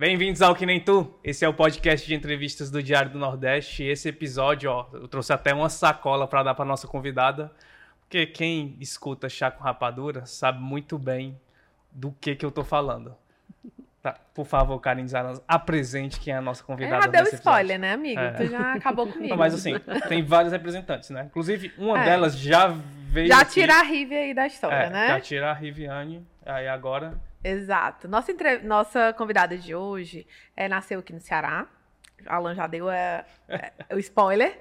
Bem-vindos ao Que Nem Tu. Esse é o podcast de entrevistas do Diário do Nordeste. E esse episódio, ó, eu trouxe até uma sacola para dar para nossa convidada, porque quem escuta chá com rapadura sabe muito bem do que que eu tô falando. Tá, por favor, Karen Zaranz, apresente quem é a nossa convidada. Já deu spoiler, né, amigo? É. Tu já acabou comigo. Não, mas assim, tem vários representantes, né? Inclusive, uma É. delas já veio. já aqui, tira a Rive aí da história, é, né? Já tira a Riviane. Aí agora. Exato. Nossa, entre- Nossa convidada de hoje é, nasceu aqui no Ceará. Alan já deu é, é, o spoiler.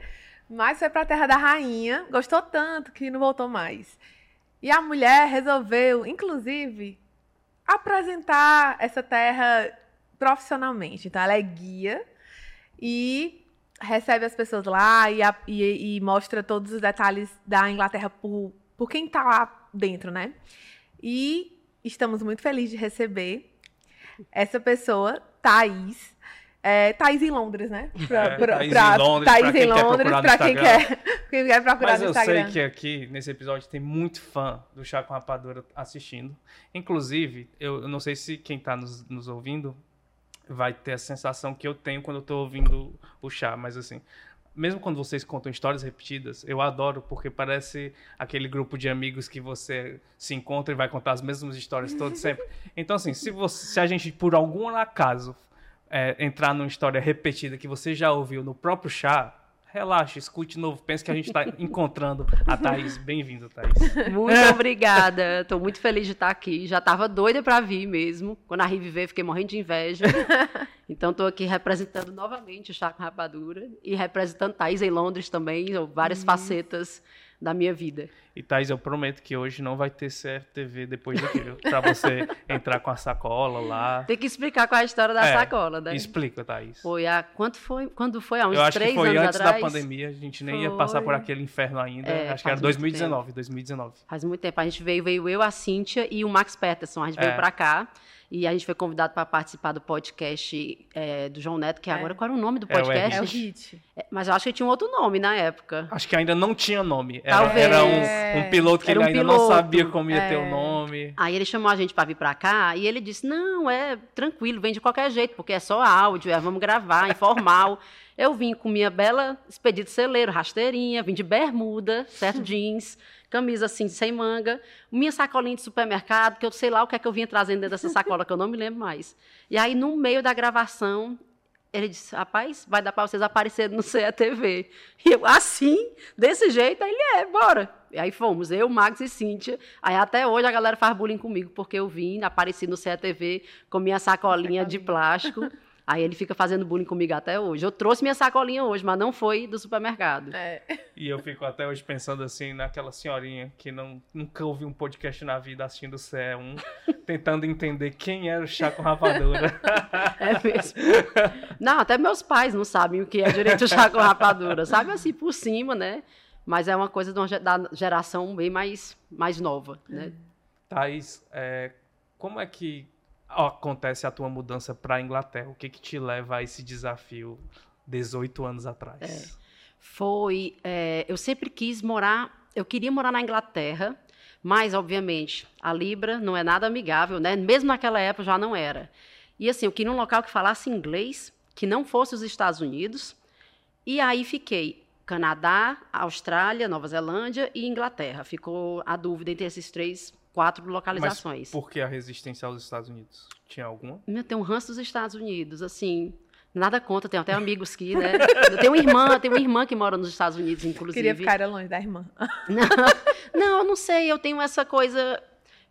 Mas foi pra Terra da Rainha. Gostou tanto que não voltou mais. E a mulher resolveu, inclusive, apresentar essa terra profissionalmente. Então, ela é guia e recebe as pessoas lá e, a- e- e mostra todos os detalhes da Inglaterra por, por quem tá lá dentro, né? E estamos muito felizes de receber essa pessoa, Thaís. É, Thaís em Londres, né? Pra, É, pra- Thaís pra- em Londres, Thaís pra quem em quer Londres, procurar no pra quem Instagram. quer, quem quer procurar Mas no eu Instagram. sei que aqui nesse episódio tem muito fã do Chá com Rapadura assistindo. Inclusive, eu, eu não sei se quem tá nos, nos ouvindo vai ter a sensação que eu tenho quando eu tô ouvindo o chá, mas assim. Mesmo quando vocês contam histórias repetidas, eu adoro, porque parece aquele grupo de amigos que você se encontra e vai contar as mesmas histórias todas sempre. Então, assim, se, você, se a gente, por algum acaso, é, entrar numa história repetida que você já ouviu no próprio chá, relaxa, escute de novo. Pense que a gente está encontrando a Thaís. Bem-vindo, Thaís. Muito obrigada. Tô muito feliz de estar aqui. Já tava doida para vir mesmo. Quando a Rive veio, fiquei morrendo de inveja. Então tô aqui representando novamente o Chá com Rapadura e representando Thaís em Londres também, ou várias facetas da minha vida. E Thaís, eu prometo que hoje não vai ter CFTV depois daqui, viu? Pra você entrar com a sacola lá. Tem que explicar qual é a história da É, sacola, né? Explica, Thaís. Foi há quanto foi? Quando foi? Há uns eu acho três que foi antes atrás. da pandemia, a gente nem ia passar por Foi. aquele inferno ainda. É, acho que era faz muito 2019, 2019. Faz muito tempo. A gente veio, veio eu, a Cíntia e o Max Peterson. A gente É. veio pra cá. E a gente foi convidado para participar do podcast é, do João Neto, que É. agora qual era o nome do É, o podcast? É o hit. É, Mas eu acho que tinha um outro nome na época. Acho que ainda não tinha nome. Era, Talvez. era um, um piloto que Era ele um ainda não piloto. sabia como ia ter o É. nome. Aí ele chamou a gente para vir para cá e ele disse: Não, é tranquilo, vem de qualquer jeito, porque é só áudio, é, vamos gravar, informal. Eu vim com minha bela expedito celeiro, rasteirinha, vim de bermuda, certo? Jeans, camisa assim, sem manga, minha sacolinha de supermercado, que eu sei lá o que é que eu vinha trazendo dentro dessa sacola, que eu não me lembro mais. E aí, no meio da gravação, ele disse: Rapaz, vai dar para vocês aparecerem no CETV. E eu, assim, desse jeito, aí ele é, bora. E aí fomos, eu, Max e Cíntia. Aí até hoje a galera faz bullying comigo, porque eu vim, apareci no CETV com minha sacolinha de plástico. Aí ele fica fazendo bullying comigo até hoje. Eu trouxe minha sacolinha hoje, mas não foi do supermercado. É. E eu fico até hoje pensando assim naquela senhorinha que não, nunca ouviu um podcast na vida assistindo o CE1, tentando entender quem era o chá com rapadura. É mesmo. Não, até meus pais não sabem o que é direito chá com rapadura. Sabe assim, por cima, né? Mas é uma coisa de uma da geração bem mais, mais nova, né? Thaís, é, como é que acontece a tua mudança para a Inglaterra? O que que te leva a esse desafio 18 anos atrás? Foi. é, eu sempre quis morar. Eu queria morar na Inglaterra, mas, obviamente, a Libra não é nada amigável, né? Mesmo naquela época já não era. E assim, eu queria um local que falasse inglês, que não fosse os Estados Unidos. E aí fiquei Canadá, Austrália, Nova Zelândia e Inglaterra. Ficou a dúvida entre esses três, quatro localizações. Mas por que a resistência aos Estados Unidos? Tinha alguma? Meu, tem um ranço dos Estados Unidos, assim. Nada contra, tenho até amigos que, né? Eu tenho uma irmã, tenho uma irmã que mora nos Estados Unidos, inclusive. Queria ficar longe da irmã. Não, não, eu não sei, eu tenho essa coisa.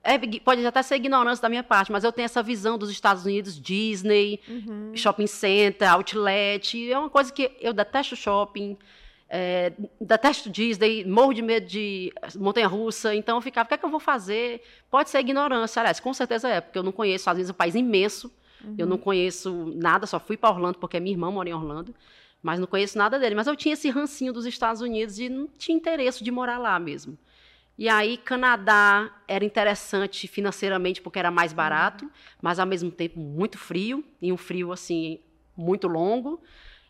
é, pode até ser ignorância da minha parte, mas eu tenho essa visão dos Estados Unidos, Disney, Uhum. shopping center, outlet. É uma coisa que eu detesto shopping, é, detesto Disney, morro de medo de montanha-russa. Então eu ficava, o que é que eu vou fazer? Pode ser ignorância, aliás, com certeza é, porque eu não conheço Unidos, é um país imenso. Eu Uhum. não conheço nada, só fui para Orlando porque minha irmã mora em Orlando, mas não conheço nada dele. Mas eu tinha esse rancinho dos Estados Unidos e não tinha interesse de morar lá mesmo. E aí, Canadá era interessante financeiramente porque era mais barato, mas ao mesmo tempo muito frio, e um frio assim muito longo.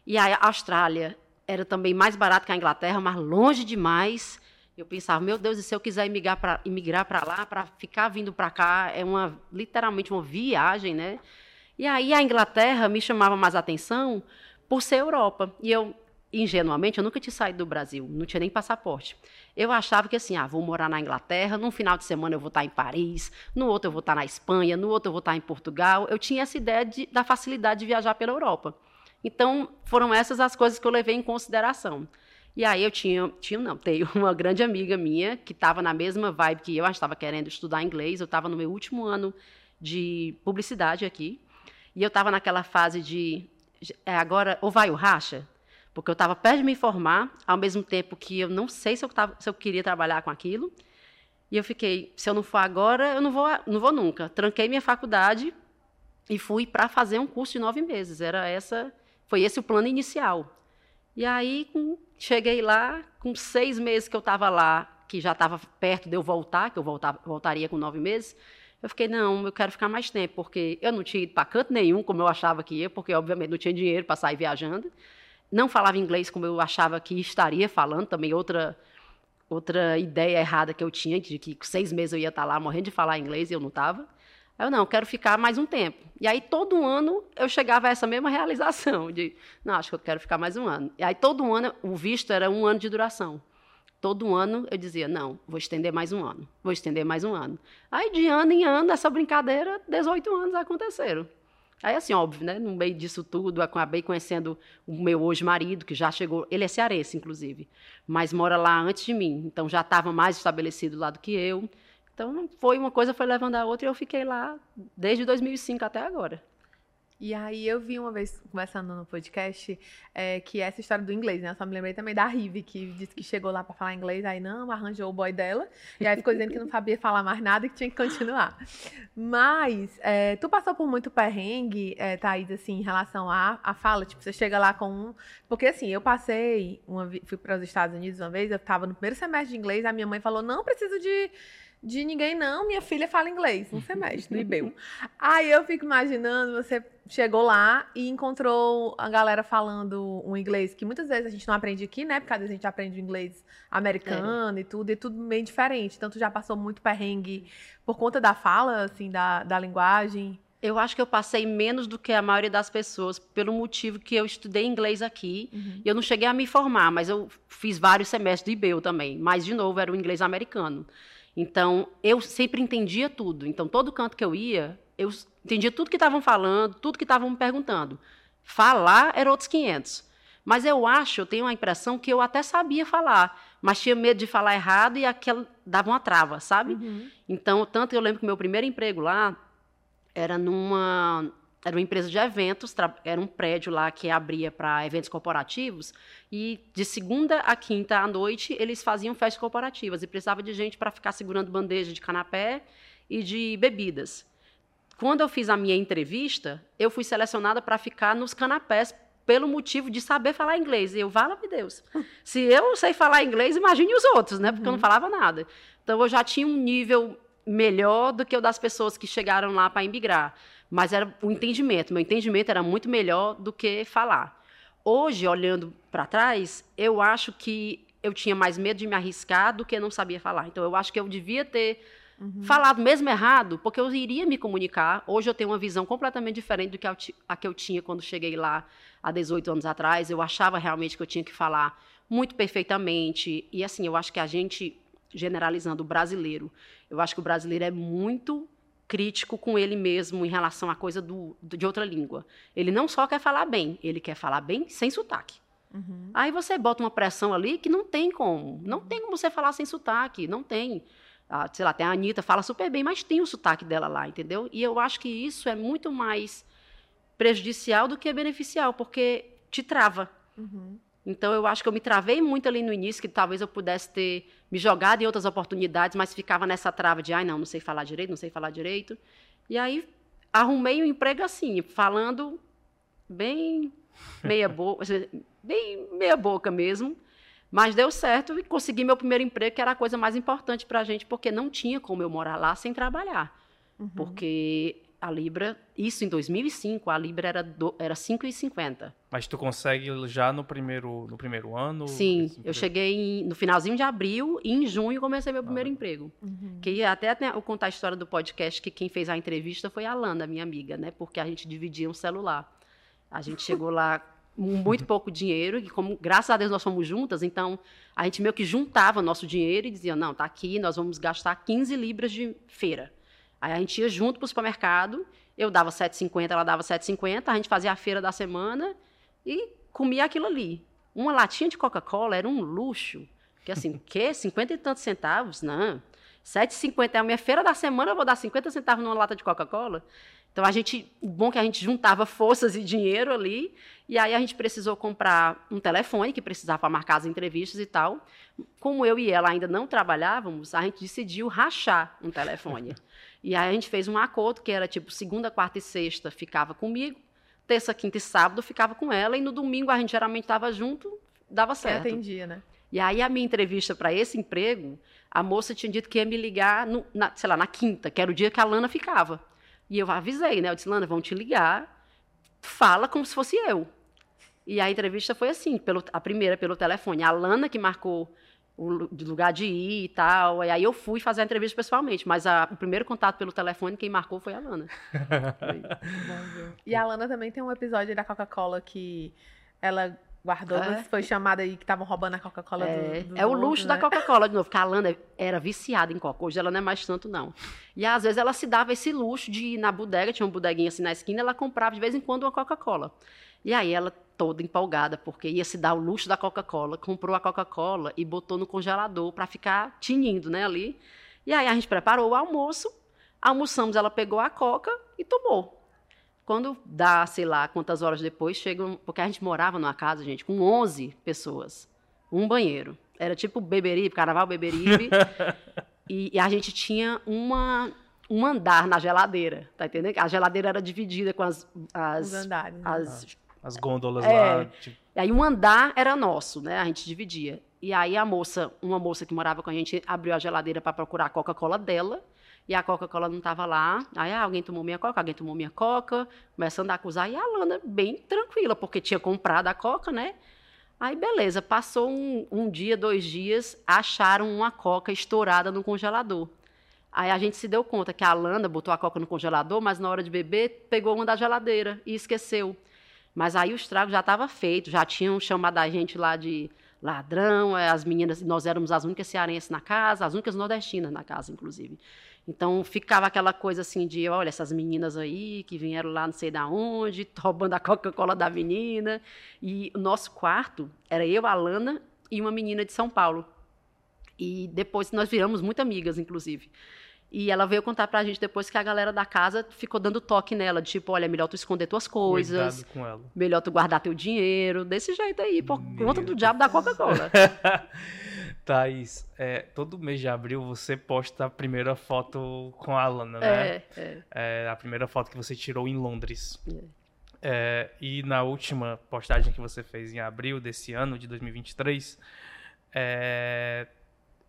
E aí, a Austrália era também mais barato que a Inglaterra, mas longe demais. Eu pensava, meu Deus, e se eu quiser imigrar para lá, para ficar vindo para cá, é uma literalmente uma viagem, né? E aí a Inglaterra me chamava mais atenção por ser Europa. E eu, ingenuamente, eu nunca tinha saído do Brasil, não tinha nem passaporte. Eu achava que assim, ah, vou morar na Inglaterra, num final de semana eu vou estar em Paris, no outro eu vou estar na Espanha, no outro eu vou estar em Portugal. Eu tinha essa ideia de, da facilidade de viajar pela Europa. Então, foram essas as coisas que eu levei em consideração. E aí eu tinha, tinha não, tenho uma grande amiga minha que estava na mesma vibe que eu, estava querendo estudar inglês, eu estava no meu último ano de publicidade aqui, e eu estava naquela fase de, é, agora, ou vai o racha? Porque eu estava perto de me formar, ao mesmo tempo que eu não sei se eu, tava, se eu queria trabalhar com aquilo, e eu fiquei, se eu não for agora, eu não vou, não vou nunca. Tranquei minha faculdade e fui para fazer um curso de nove meses. Era essa, foi esse o plano inicial. E aí com, cheguei lá, com seis meses que eu estava lá, que já estava perto de eu voltar, que eu voltaria com nove meses, eu fiquei, não, eu quero ficar mais tempo, porque eu não tinha ido para canto nenhum, como eu achava que ia, porque obviamente não tinha dinheiro para sair viajando. Não falava inglês como eu achava que estaria falando, também outra outra ideia errada que eu tinha, de que seis meses eu ia estar lá morrendo de falar inglês e eu não estava. Eu, não, quero ficar mais um tempo. E aí, todo ano, eu chegava a essa mesma realização, de, não, acho que eu quero ficar mais um ano. E aí, todo ano, o visto era um ano de duração. Todo ano, eu dizia, não, vou estender mais um ano, vou estender mais um ano. Aí, de ano em ano, essa brincadeira, 18 anos aconteceram. Aí, assim, óbvio, né, no meio disso tudo, acabei conhecendo o meu hoje marido, que já chegou, ele é cearense, inclusive, mas mora lá antes de mim, então já estava mais estabelecido lá do que eu. Então, foi uma coisa foi levando a outra e eu fiquei lá desde 2005 até agora. E aí eu vi uma vez, conversando no podcast, é, que essa história do inglês, né? Eu só me lembrei também da Rive, que disse que chegou lá para falar inglês, aí não, arranjou o boy dela, e aí ficou dizendo que não sabia falar mais nada e que tinha que continuar. Mas, é, tu passou por muito perrengue, é, Thaís, assim, em relação à, à fala? Tipo, você chega lá com um... Porque, assim, eu passei, uma, fui para os Estados Unidos uma vez, eu estava no primeiro semestre de inglês, a minha mãe falou, não preciso de de ninguém, não. Minha filha fala inglês, um semestre, no IBEU. Aí eu fico imaginando, você chegou lá e encontrou a galera falando um inglês que muitas vezes a gente não aprende aqui, né? Porque às vezes a gente aprende o inglês americano é. e tudo, e tudo bem diferente. Então, tu já passou muito perrengue por conta da fala, assim, da, da linguagem? Eu acho que eu passei menos do que a maioria das pessoas, pelo motivo que eu estudei inglês aqui. Uhum. Eu não cheguei a me formar, mas eu fiz vários semestres de IBEU também. Mas, de novo, era o inglês americano. Então, eu sempre entendia tudo. Então, todo canto que eu ia, eu entendia tudo que estavam falando, tudo que estavam me perguntando. Falar era outros 500. Mas eu acho, eu tenho a impressão que eu até sabia falar, mas tinha medo de falar errado e aquela dava uma trava, sabe? Uhum. Então, tanto eu lembro que meu primeiro emprego lá era numa era uma empresa de eventos, era um prédio lá que abria para eventos corporativos, e de segunda a quinta à noite eles faziam festas corporativas e precisava de gente para ficar segurando bandeja de canapé e de bebidas. Quando eu fiz a minha entrevista, eu fui selecionada para ficar nos canapés pelo motivo de saber falar inglês. E eu, vala-me Deus. Se eu sei falar inglês, imagine os outros, né? Porque uhum. eu não uhum. falava nada. Então eu já tinha um nível melhor do que o das pessoas que chegaram lá para emigrar mas era o entendimento. Meu entendimento era muito melhor do que falar. Hoje, olhando para trás, eu acho que eu tinha mais medo de me arriscar do que não sabia falar. Então, eu acho que eu devia ter uhum. falado mesmo errado, porque eu iria me comunicar. Hoje eu tenho uma visão completamente diferente do que a que eu tinha quando cheguei lá há 18 anos atrás. Eu achava realmente que eu tinha que falar muito perfeitamente. E assim, eu acho que a gente, generalizando o brasileiro, eu acho que o brasileiro é muito crítico com ele mesmo em relação à coisa do, de outra língua. Ele não só quer falar bem, ele quer falar bem sem sotaque. Uhum. Aí você bota uma pressão ali que não tem como. Não tem como você falar sem sotaque, não tem. Ah, sei lá, tem a Anitta, fala super bem, mas tem o sotaque dela lá, entendeu? E eu acho que isso é muito mais prejudicial do que beneficial, porque te trava. Uhum. Então, eu acho que eu me travei muito ali no início, que talvez eu pudesse ter me jogado em outras oportunidades, mas ficava nessa trava de, ai, não, não sei falar direito, não sei falar direito. E aí, arrumei um emprego assim, falando bem meia boca, bem meia boca mesmo, mas deu certo e consegui meu primeiro emprego, que era a coisa mais importante para a gente, porque não tinha como eu morar lá sem trabalhar. Uhum. Porque a Libra, isso em 2005, a Libra era, do, era 5,50. Mas tu consegue já no primeiro, no primeiro ano? Sim, eu cheguei em- no finalzinho de abril e em junho comecei meu primeiro Ah. emprego. Uhum. Que até tem- eu contar a história do podcast que quem fez a entrevista foi a Lana, minha amiga, né? Porque a gente dividia um celular. A gente chegou lá com muito pouco dinheiro e como graças a Deus nós fomos juntas, então a gente meio que juntava nosso dinheiro e dizia, não, tá aqui, nós vamos gastar 15 libras de feira. Aí a gente ia junto para o supermercado, eu dava 7,50, ela dava 7,50, a gente fazia a feira da semana e comia aquilo ali. Uma latinha de Coca-Cola era um luxo. Que assim, o quê? 50 e tantos centavos? Não. 7,50 é a minha feira da semana, eu vou dar 50 centavos numa lata de Coca-Cola? Então a gente, o bom é que a gente juntava forças e dinheiro ali, e aí a gente precisou comprar um telefone que precisava para marcar as entrevistas e tal. Como eu e ela ainda não trabalhávamos, a gente decidiu rachar um telefone. E aí a gente fez um acordo que era tipo segunda, quarta e sexta ficava comigo, terça, quinta e sábado ficava com ela e no domingo a gente geralmente estava junto, dava certo. atendia, né? E aí a minha entrevista para esse emprego, a moça tinha dito que ia me ligar, no- na, sei lá, na quinta, que era o dia que a Lana ficava. E eu avisei, né? Eu disse, Lana, vão te ligar, fala como se fosse eu. E a entrevista foi assim, pelo, a primeira pelo telefone. A Lana que marcou o lugar de ir e tal. E aí eu fui fazer a entrevista pessoalmente, mas a- o primeiro contato pelo telefone, quem marcou foi a Lana. E a Lana também tem um episódio da Coca-Cola que ela guardou, É. mas foi chamada aí que estavam roubando a Coca-Cola É, do, dos é o outros, luxo né? da Coca-Cola de novo, porque a Lana era viciada em Coca. Hoje ela não é mais tanto, não. E às vezes ela se dava esse luxo de ir na bodega, tinha uma bodeguinha assim na esquina, ela comprava de vez em quando uma Coca-Cola. E aí ela, toda empolgada, porque ia se dar o luxo da Coca-Cola, comprou a Coca-Cola e botou no congelador para ficar tinindo, né, ali. E aí a gente preparou o almoço, almoçamos, ela pegou a Coca e tomou. Quando dá, sei lá, quantas horas depois, chegam. Porque a gente morava numa casa, gente, com 11 pessoas. Um banheiro. Era tipo Beberibe, Carnaval Beberibe. e, e a gente tinha uma, um andar na geladeira, tá entendendo? A geladeira era dividida com as. Os as, andares. né? as As gôndolas É. lá. Tipo, e aí um andar era nosso, né? A gente dividia. E aí a moça, uma moça que morava com a gente, abriu a geladeira para procurar a Coca-Cola dela. E a Coca-Cola não estava lá. Aí ah, alguém tomou minha Coca, alguém tomou minha Coca. Começando a acusar. E a Lana bem tranquila, porque tinha comprado a Coca, né? Aí beleza, passou um, um dia, dois dias, acharam uma Coca estourada no congelador. Aí a gente se deu conta que a Lana botou a Coca no congelador, mas na hora de beber pegou uma da geladeira e esqueceu. Mas aí o estrago já estava feito, já tinham chamado a gente lá de ladrão, eh, as meninas, nós éramos as únicas cearenses na casa, as únicas nordestinas na casa, inclusive. Então ficava aquela coisa assim de, olha, essas meninas aí que vieram lá não sei da onde, roubando a Coca-Cola da menina. E o nosso quarto era eu, a Lana e uma menina de São Paulo. E depois nós viramos muito amigas, inclusive. E ela veio contar pra gente depois que a galera da casa ficou dando toque nela, de tipo, olha, é melhor tu esconder tuas coisas, cuidado com ela. melhor tu guardar teu dinheiro, desse jeito aí, por Meu conta do diabo da Coca-Cola. Thaís, é, todo mês de abril você posta a primeira foto com a Alana, né? é, é. É, a primeira foto que você tirou em Londres. É, e na última postagem que você fez em abril desse ano, de 2023, é,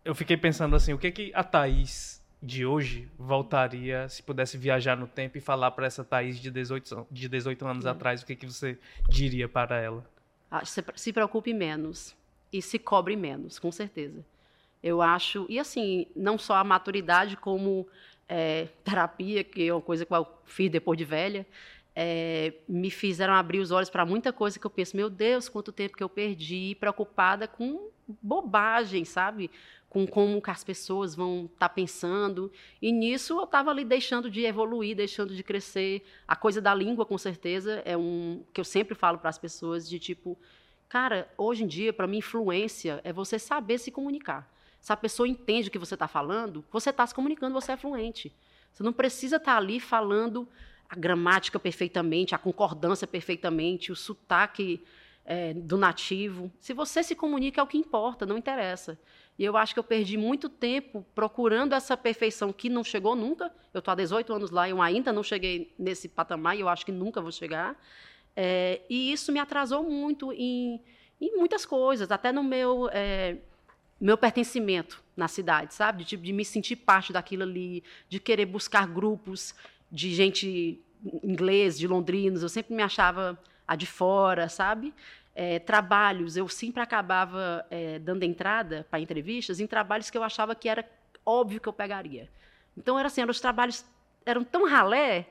eu fiquei pensando assim, o que que a Thaís de hoje voltaria se pudesse viajar no tempo e falar para essa Thaís de 18, an- de 18 anos atrás, o que que você diria para ela? Ah, Se, se preocupe menos e se cobre menos, com certeza. Eu acho, e assim, não só a maturidade, como é, terapia, que é uma coisa que eu fiz depois de velha, é, me fizeram abrir os olhos para muita coisa que eu penso, meu Deus, quanto tempo que eu perdi, preocupada com bobagem, sabe? Com como que as pessoas vão estar pensando. E nisso eu estava ali deixando de evoluir, deixando de crescer. A coisa da língua, com certeza, é um que eu sempre falo para as pessoas de tipo, cara, hoje em dia, para mim, influência é você saber se comunicar. Se a pessoa entende o que você está falando, você está se comunicando, você é fluente. Você não precisa estar ali falando a gramática perfeitamente, a concordância perfeitamente, o sotaque é, do nativo. Se você se comunica, é o que importa, não interessa. E eu acho que eu perdi muito tempo procurando essa perfeição que não chegou nunca. Eu estou há 18 anos lá e eu ainda não cheguei nesse patamar e eu acho que nunca vou chegar. É, e isso me atrasou muito em, em muitas coisas, até no meu, é, meu pertencimento na cidade, sabe? De, de me sentir parte daquilo ali, de querer buscar grupos de gente inglês, de londrinos, eu sempre me achava a de fora, sabe? É, trabalhos, eu sempre acabava é, dando entrada para entrevistas em trabalhos que eu achava que era óbvio que eu pegaria. Então, era assim, eram os trabalhos eram tão ralé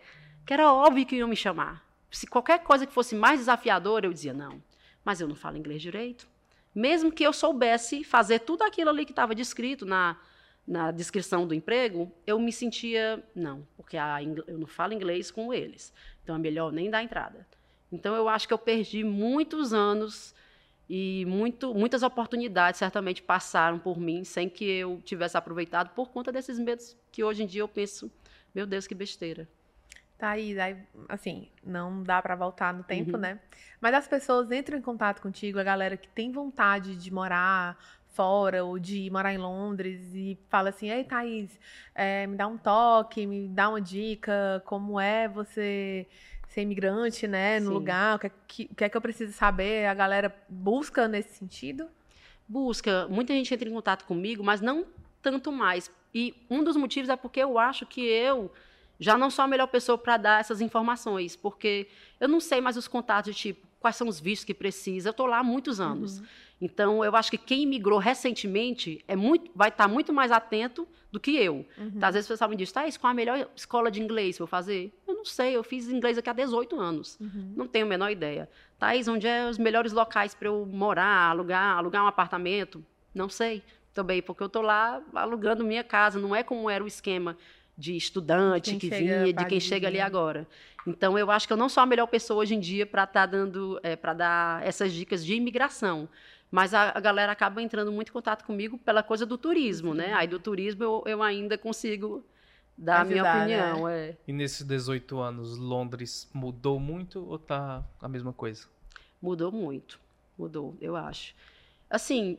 que era óbvio que iam me chamar. Se qualquer coisa que fosse mais desafiadora, eu dizia, não, mas eu não falo inglês direito. Mesmo que eu soubesse fazer tudo aquilo ali que estava descrito na, na descrição do emprego, eu me sentia, não, porque a, eu não falo inglês com eles. Então é melhor nem dar entrada. Então eu acho que eu perdi muitos anos e muito, muitas oportunidades certamente passaram por mim sem que eu tivesse aproveitado por conta desses medos que hoje em dia eu penso, meu Deus, que besteira. Tá aí, aí assim, não dá para voltar no tempo, uhum. né? Mas as pessoas entram em contato contigo, a galera que tem vontade de morar fora ou de morar em Londres e fala assim, ei, Thaís, é, me dá um toque, me dá uma dica, como é você ser imigrante, né, no Sim. lugar, o que, é que, o que é que eu preciso saber? A galera busca nesse sentido? Busca. Muita gente entra em contato comigo, mas não tanto mais. E um dos motivos é porque eu acho que eu já não sou a melhor pessoa para dar essas informações, porque eu não sei mais os contatos de tipo, quais são os vistos que precisa. Eu estou lá há muitos anos. Uhum. Então, eu acho que quem migrou recentemente é muito, vai estar tá muito mais atento do que eu. Uhum. Então, às vezes, o pessoal me diz, Thaís, qual a melhor escola de inglês que eu vou fazer? Eu não sei, eu fiz inglês aqui há 18 anos. Uhum. Não tenho a menor ideia. Thaís, onde é os melhores locais para eu morar, alugar, alugar um apartamento? Não sei também, porque eu estou lá alugando minha casa. Não é como era o esquema de estudante que vinha, de quem chega ali agora. Então, eu acho que eu não sou a melhor pessoa hoje em dia para estar tá dando, é, para dar essas dicas de imigração. Mas a, a, galera acaba entrando muito em contato comigo pela coisa do turismo, né? Aí do turismo eu, eu ainda consigo dar a minha opinião. Né? É. E nesses 18 anos, Londres mudou muito ou tá a mesma coisa? Mudou muito. Mudou, eu acho. Assim,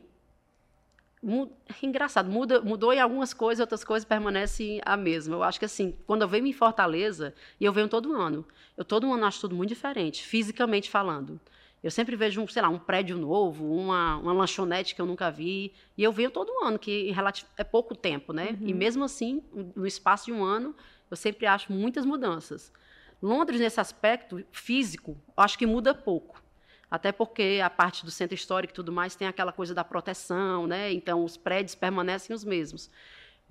engraçado, muda, mudou em algumas coisas, outras coisas permanecem a mesma. Eu acho que assim, quando eu venho em Fortaleza, e eu venho todo ano, eu todo ano acho tudo muito diferente, fisicamente falando. Eu sempre vejo, um, sei lá, um prédio novo, uma, uma lanchonete que eu nunca vi, e eu venho todo ano, que é pouco tempo, né? Uhum. E mesmo assim, no espaço de um ano, eu sempre acho muitas mudanças. Londres, nesse aspecto físico, eu acho que muda pouco. Até porque a parte do centro histórico e tudo mais tem aquela coisa da proteção, né? Então os prédios permanecem os mesmos.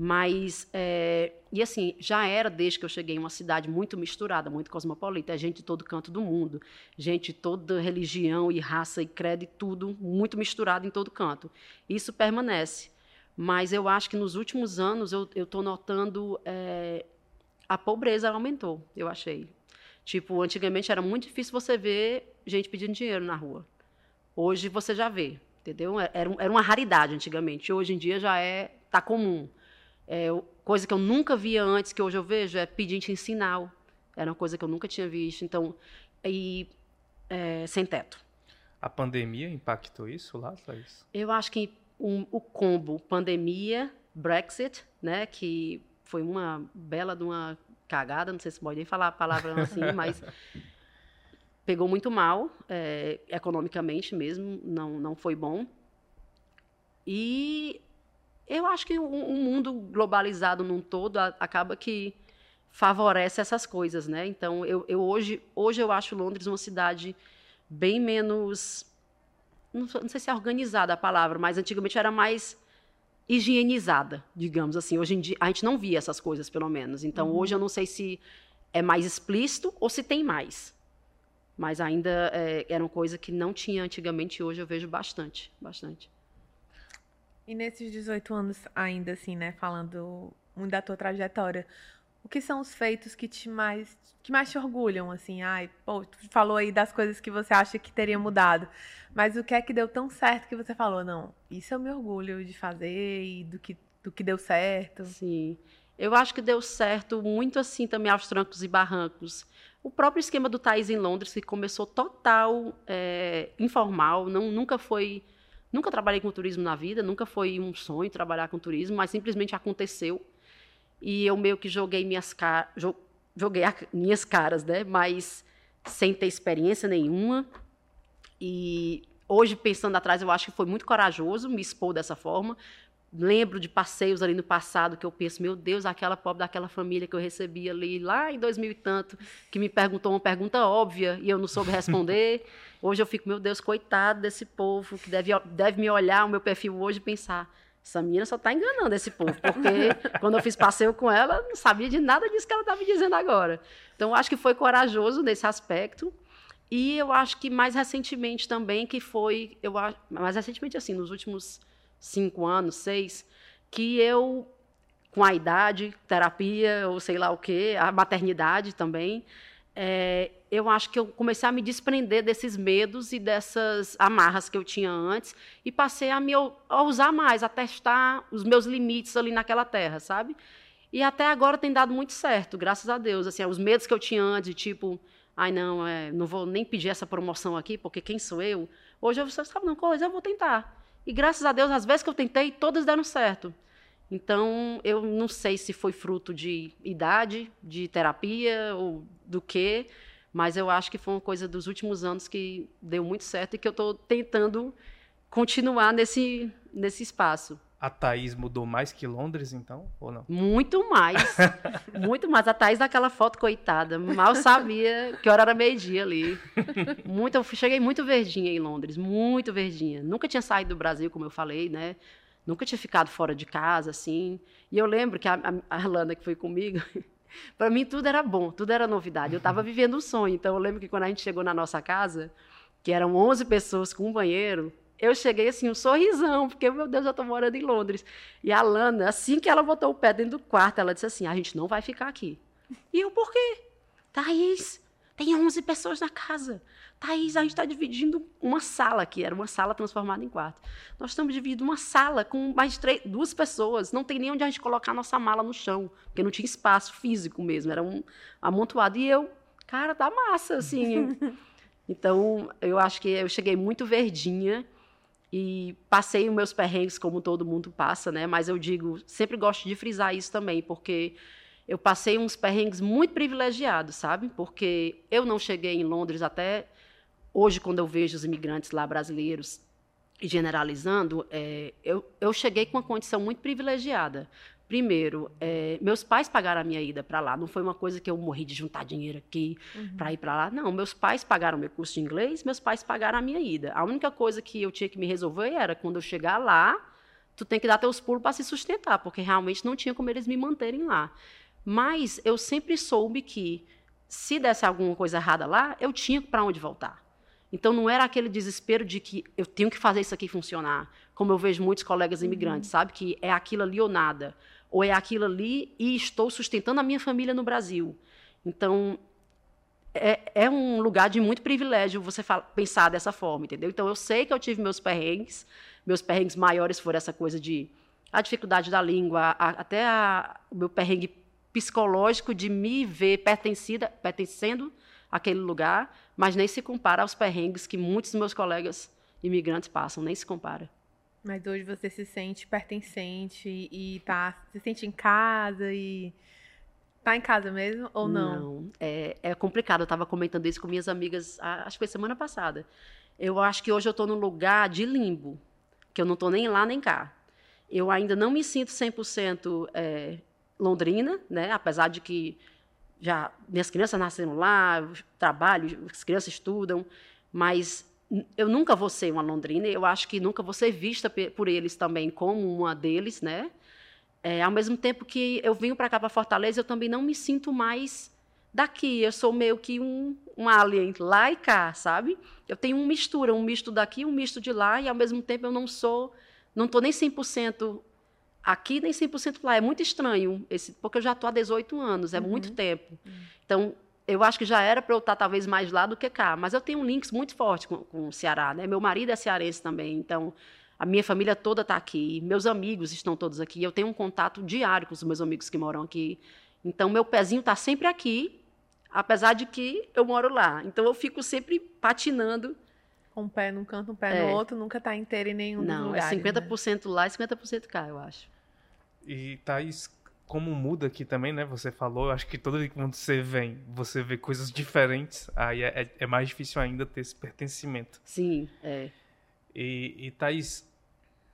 Mas, é, e assim, já era desde que eu cheguei uma cidade muito misturada, muito cosmopolita, é gente de todo canto do mundo, gente de toda religião e raça e credo e tudo, muito misturado em todo canto. Isso permanece. Mas eu acho que nos últimos anos eu estou notando é, a pobreza aumentou, eu achei. Tipo, antigamente era muito difícil você ver gente pedindo dinheiro na rua. Hoje você já vê, entendeu? É, era, era uma raridade antigamente. Hoje em dia já é tá comum. É, coisa que eu nunca via antes, que hoje eu vejo, é pedinte em sinal. Era uma coisa que eu nunca tinha visto. Então, e é, sem teto. A pandemia impactou isso lá, Thaís? Eu acho que um, o combo pandemia, Brexit, né, que foi uma bela de uma cagada, não sei se pode nem falar a palavra assim, mas pegou muito mal, é, economicamente mesmo, não, não foi bom. E eu acho que o, o mundo globalizado num todo a, acaba que favorece essas coisas, né? Então, eu, eu, hoje, hoje eu acho Londres uma cidade bem menos, não, não sei se é organizada a palavra, mas antigamente era mais higienizada, digamos assim. Hoje em dia, a gente não via essas coisas, pelo menos. Então, uhum. hoje eu não sei se é mais explícito ou se tem mais. Mas ainda é, era uma coisa que não tinha antigamente e hoje eu vejo bastante, bastante. E nesses 18 anos ainda, assim, né, falando muito da tua trajetória, o que são os feitos que te mais que mais te orgulham, assim? Ai, pô, tu falou aí das coisas que você acha que teria mudado, mas o que é que deu tão certo que você falou, não, isso eu me orgulho de fazer e do que, do que deu certo? Sim. Eu acho que deu certo muito assim também aos trancos e barrancos. O próprio esquema do Thaís em Londres, que começou total é, informal, não, nunca foi. Nunca trabalhei com turismo na vida, nunca foi um sonho trabalhar com turismo, mas simplesmente aconteceu. E eu meio que joguei minhas caras, joguei minhas caras, né? Mas sem ter experiência nenhuma. E hoje, pensando atrás, eu acho que foi muito corajoso me expor dessa forma, lembro de passeios ali no passado que eu penso, meu Deus, aquela pobre daquela família que eu recebi ali lá em 2000 e tanto, que me perguntou uma pergunta óbvia e eu não soube responder. Hoje eu fico, meu Deus, coitado desse povo que deve, deve me olhar o meu perfil hoje e pensar, essa menina só está enganando esse povo, porque quando eu fiz passeio com ela, não sabia de nada disso que ela está me dizendo agora. Então, eu acho que foi corajoso nesse aspecto. E eu acho que mais recentemente também, que foi, eu acho, mais recentemente assim, nos últimos cinco anos, seis, que eu, com a idade, terapia, ou sei lá o quê, a maternidade também, é, eu acho que eu comecei a me desprender desses medos e dessas amarras que eu tinha antes e passei a me a usar mais, a testar os meus limites ali naquela terra, sabe? E até agora tem dado muito certo, graças a Deus. Assim, os medos que eu tinha antes, tipo, ai não, é, não vou nem pedir essa promoção aqui, porque quem sou eu? Hoje eu sabe não coisa, eu vou tentar. E graças a Deus, as vezes que eu tentei, todas deram certo. Então, eu não sei se foi fruto de idade, de terapia ou do quê, mas eu acho que foi uma coisa dos últimos anos que deu muito certo e que eu estou tentando continuar nesse, nesse espaço. A Thaís mudou mais que Londres, então, ou não? Muito mais. muito mais. A Thaís daquela foto, coitada, mal sabia que hora era meio-dia ali. Muito, eu cheguei muito verdinha em Londres, muito verdinha. Nunca tinha saído do Brasil, como eu falei, né? Nunca tinha ficado fora de casa, assim. E eu lembro que a, a, que foi comigo, para mim tudo era bom, tudo era novidade. Eu estava vivendo um sonho. Então eu lembro que quando a gente chegou na nossa casa, que eram 11 pessoas com um banheiro, eu cheguei assim, um sorrisão, porque, meu Deus, eu estou morando em Londres. E a Lana, assim que ela botou o pé dentro do quarto, ela disse assim: a gente não vai ficar aqui. E eu, por quê? Thaís, tem 11 pessoas na casa. Thaís, a gente está dividindo uma sala aqui, era uma sala transformada em quarto. Nós estamos dividindo uma sala com mais três, duas pessoas. Não tem nem onde a gente colocar a nossa mala no chão, porque não tinha espaço físico mesmo, era um amontoado. E eu, cara, tá massa, assim. então, eu acho que eu cheguei muito verdinha e passei os meus perrengues como todo mundo passa, né? Mas eu digo, sempre gosto de frisar isso também, porque eu passei uns perrengues muito privilegiados, sabe? Porque eu não cheguei em Londres até hoje, quando eu vejo os imigrantes lá brasileiros, generalizando, é, eu, eu cheguei com uma condição muito privilegiada. Primeiro, é, meus pais pagaram a minha ida para lá. Não foi uma coisa que eu morri de juntar dinheiro aqui uhum. para ir para lá. Não, meus pais pagaram meu curso de inglês, meus pais pagaram a minha ida. A única coisa que eu tinha que me resolver era quando eu chegar lá, tu tem que dar teus pulos para se sustentar, porque realmente não tinha como eles me manterem lá. Mas eu sempre soube que se desse alguma coisa errada lá, eu tinha para onde voltar. Então não era aquele desespero de que eu tenho que fazer isso aqui funcionar, como eu vejo muitos colegas imigrantes, uhum. sabe que é aquilo ali ou nada, ou é aquilo ali e estou sustentando a minha família no Brasil. Então é, é um lugar de muito privilégio você fala, pensar dessa forma, entendeu? Então eu sei que eu tive meus perrengues, meus perrengues maiores foram essa coisa de a dificuldade da língua, a, até a, o meu perrengue psicológico de me ver pertencida, pertencendo àquele lugar, mas nem se compara aos perrengues que muitos dos meus colegas imigrantes passam, nem se compara. Mas hoje você se sente pertencente e tá, se sente em casa e tá em casa mesmo ou não? Não, é, é complicado. Eu estava comentando isso com minhas amigas, acho que foi semana passada. Eu acho que hoje eu estou num lugar de limbo, que eu não estou nem lá nem cá. Eu ainda não me sinto 100% é, londrina, né? apesar de que já minhas crianças nasceram lá, trabalho, as crianças estudam, mas eu nunca vou ser uma londrina, eu acho que nunca vou ser vista por eles também como uma deles, né? É, ao mesmo tempo que eu venho para cá, para Fortaleza, eu também não me sinto mais daqui. Eu sou meio que um, um alien lá e cá, sabe? Eu tenho uma mistura, um misto daqui, um misto de lá, e ao mesmo tempo eu não sou, não estou nem 100% Aqui nem 100% lá. É muito estranho, esse, porque eu já estou há 18 anos, é uhum. muito tempo. Uhum. Então, eu acho que já era para eu estar talvez mais lá do que cá. Mas eu tenho links muito fortes com, com o Ceará. Né? Meu marido é cearense também, então a minha família toda está aqui. Meus amigos estão todos aqui. Eu tenho um contato diário com os meus amigos que moram aqui. Então, meu pezinho está sempre aqui, apesar de que eu moro lá. Então, eu fico sempre patinando um pé num canto, um pé é. no outro, nunca está inteiro em nenhum Não, dos lugares. Não, é 50% né? lá e 50% cá, eu acho. E Thaís, como muda aqui também, né? Você falou, eu acho que todo mundo você vem, você vê coisas diferentes, aí é, é, é mais difícil ainda ter esse pertencimento. Sim, é. E, e Thaís,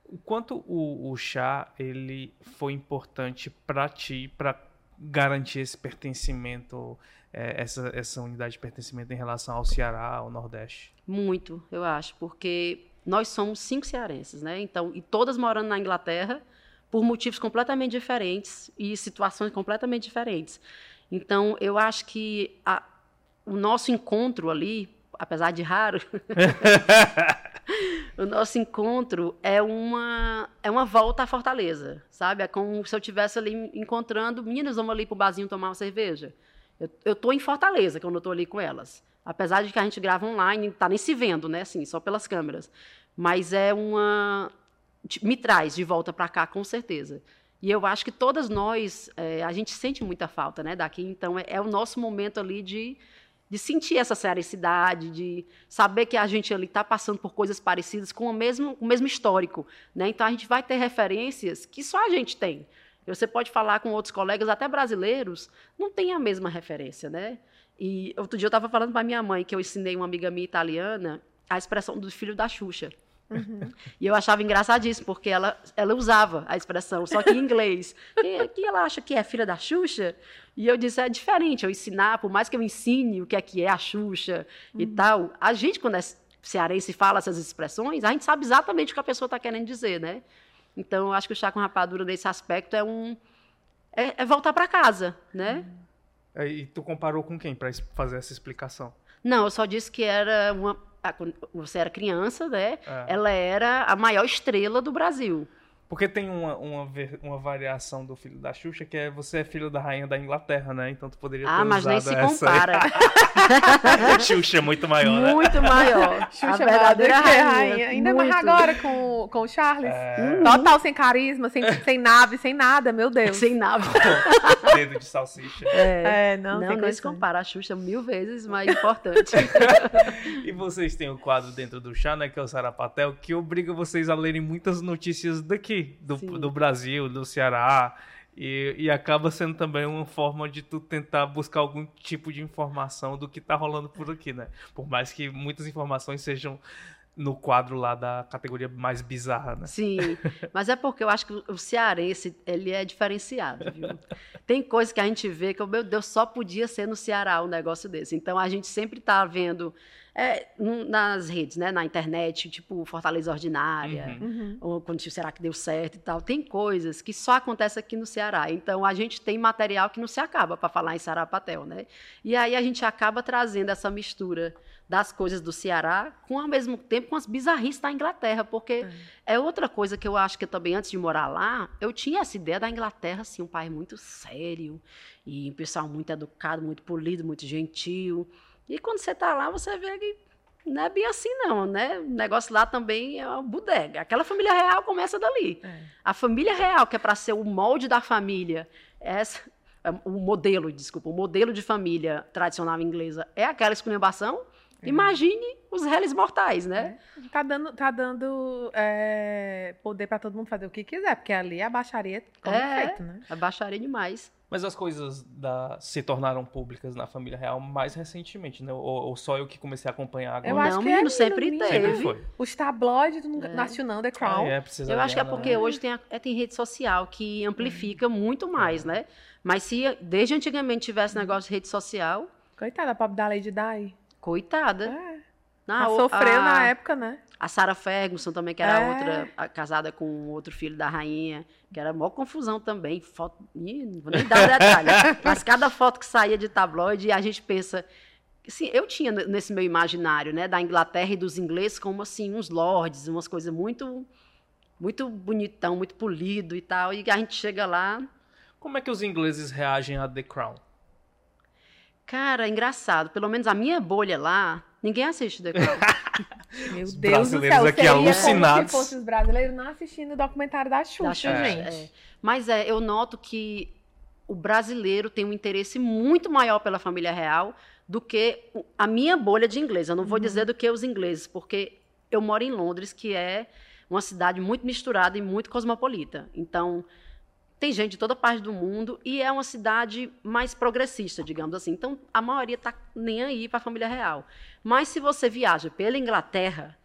O quanto o, o chá ele foi importante para ti, para garantir esse pertencimento, é, essa, essa unidade de pertencimento em relação ao Ceará, ao Nordeste? Muito, eu acho, porque nós somos cinco cearenses, né? Então, e todas morando na Inglaterra por motivos completamente diferentes e situações completamente diferentes. Então, eu acho que a, o nosso encontro ali, apesar de raro, o nosso encontro é uma é uma volta à Fortaleza, sabe? É como se eu estivesse ali encontrando meninas, vamos ali pro barzinho tomar uma cerveja. Eu, tô em Fortaleza quando eu tô ali com elas. Apesar de que a gente grava online, não tá nem se vendo, né? Assim, só pelas câmeras. Mas é uma me traz de volta para cá, com certeza. E eu acho que todas nós, é, a gente sente muita falta né, daqui, então é, é, o nosso momento ali de, de sentir essa seriedade, de saber que a gente ali está passando por coisas parecidas com o mesmo, o mesmo histórico. Né? Então a gente vai ter referências que só a gente tem. Você pode falar com outros colegas, até brasileiros, não tem a mesma referência. Né? E outro dia eu estava falando para minha mãe que eu ensinei uma amiga minha italiana a expressão do filho da Xuxa. Uhum. E eu achava engraçadíssimo, porque ela, ela usava a expressão, só que em inglês. E, que ela acha que é filha da Xuxa? E eu disse, é diferente eu ensinar, por mais que eu ensine o que é que é a Xuxa uhum. e tal. A gente, quando é cearense fala essas expressões, a gente sabe exatamente o que a pessoa está querendo dizer, né? Então, eu acho que o chá com rapadura, nesse aspecto, é um... É, é voltar para casa, né? Uhum. E tu comparou com quem para fazer essa explicação? Não, eu só disse que era uma quando você era criança, né? É. Ela era a maior estrela do Brasil. Porque tem uma, uma, uma, variação do filho da Xuxa, que é você é filho da rainha da Inglaterra, né? Então tu poderia ter Ah, mas nem se compara. Xuxa é muito maior, né? Muito maior. Xuxa a verdadeira é rainha. rainha. Ainda muito. mais agora com, com o Charles. É... Total sem carisma, sem, sem nave, sem nada, meu Deus. Sem nave. Dedo de salsicha. É, é não, não nem se compara. A Xuxa mil vezes mais importante. e vocês têm o um quadro dentro do chá, né? Que é o Sarapatel, que obriga vocês a lerem muitas notícias daqui aqui, do, do Brasil, do Ceará. E, e, acaba sendo também uma forma de tu tentar buscar algum tipo de informação do que tá rolando por aqui, né? Por mais que muitas informações sejam no quadro lá da categoria mais bizarra, né? Sim, mas é porque eu acho que o cearense, ele é diferenciado, viu? Tem coisas que a gente vê que, meu Deus, só podia ser no Ceará um negócio desse. Então, a gente sempre está vendo é, nas redes, né, na internet, tipo Fortaleza Ordinária, uhum. uhum. ou quando será que deu certo e tal. Tem coisas que só acontecem aqui no Ceará. Então a gente tem material que não se acaba para falar em Sarapatel, né? E aí a gente acaba trazendo essa mistura das coisas do Ceará com ao mesmo tempo com as bizarrices da Inglaterra, porque é. é outra coisa que eu acho que eu também antes de morar lá, eu tinha essa ideia da Inglaterra assim, um país muito sério e um pessoal muito educado, muito polido, muito gentil. E quando você está lá, você vê que não é bem assim, não, né? O negócio lá também é uma bodega. Aquela família real começa dali. É. A família real, que é para ser o molde da família, essa, é, o modelo, desculpa, o modelo de família tradicional inglesa é aquela esculhambação. É. Imagine os réis mortais, né? É. Tá dando, tá dando é, poder para todo mundo fazer o que quiser, porque ali a baixaria como é, feito, né? A baixaria demais. Mas as coisas da, se tornaram públicas na família real mais recentemente, né? Ou, ou só eu que comecei a acompanhar agora? Eu acho não, que menino, é, sempre menino, teve. Sempre foi. Os tabloides do é. Nacional, The Crown. Ah, é, eu acho que é porque né? hoje tem, a, é, tem rede social que amplifica muito mais, é. né? Mas se desde antigamente tivesse negócio de rede social... Coitada, a pobre da Lady Di. Coitada. É. Ela sofreu a, na época, né? A Sarah Ferguson também, que era é. outra, a, casada com outro filho da rainha, que era maior confusão também. Foto, ih, não vou nem dar detalhe. mas cada foto que saía de tabloide, a gente pensa. Assim, eu tinha nesse meu imaginário, né, da Inglaterra e dos ingleses como assim uns lords, umas coisas muito muito bonitão, muito polido e tal, e a gente chega lá. Como é que os ingleses reagem a The Crown? Cara, engraçado. Pelo menos a minha bolha lá, ninguém assiste The Crown. Meu os Deus do céu, aqui alucinados. Como se fossem os brasileiros não assistindo o documentário da Xuxa, da Xuxa gente. É. Mas é, eu noto que o brasileiro tem um interesse muito maior pela família real do que a minha bolha de inglês. Eu não vou uhum. dizer do que os ingleses, porque eu moro em Londres, que é uma cidade muito misturada e muito cosmopolita. Então, tem gente de toda parte do mundo e é uma cidade mais progressista, digamos assim. Então, a maioria está nem aí para a família real. Mas se você viaja pela Inglaterra,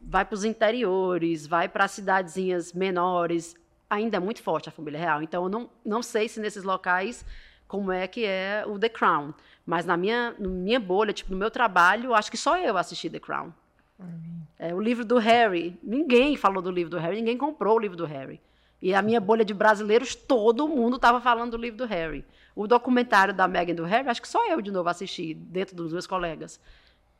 vai para os interiores, vai para cidadezinhas menores, ainda é muito forte a família real. Então, eu não, não sei se nesses locais como é que é o The Crown. Mas na minha, na minha bolha, tipo, no meu trabalho, acho que só eu assisti The Crown. Uhum. É, o livro do Harry, ninguém falou do livro do Harry, ninguém comprou o livro do Harry. E a minha bolha de brasileiros, todo mundo estava falando do livro do Harry. O documentário da Meghan do Harry, acho que só eu de novo assisti, dentro dos meus colegas.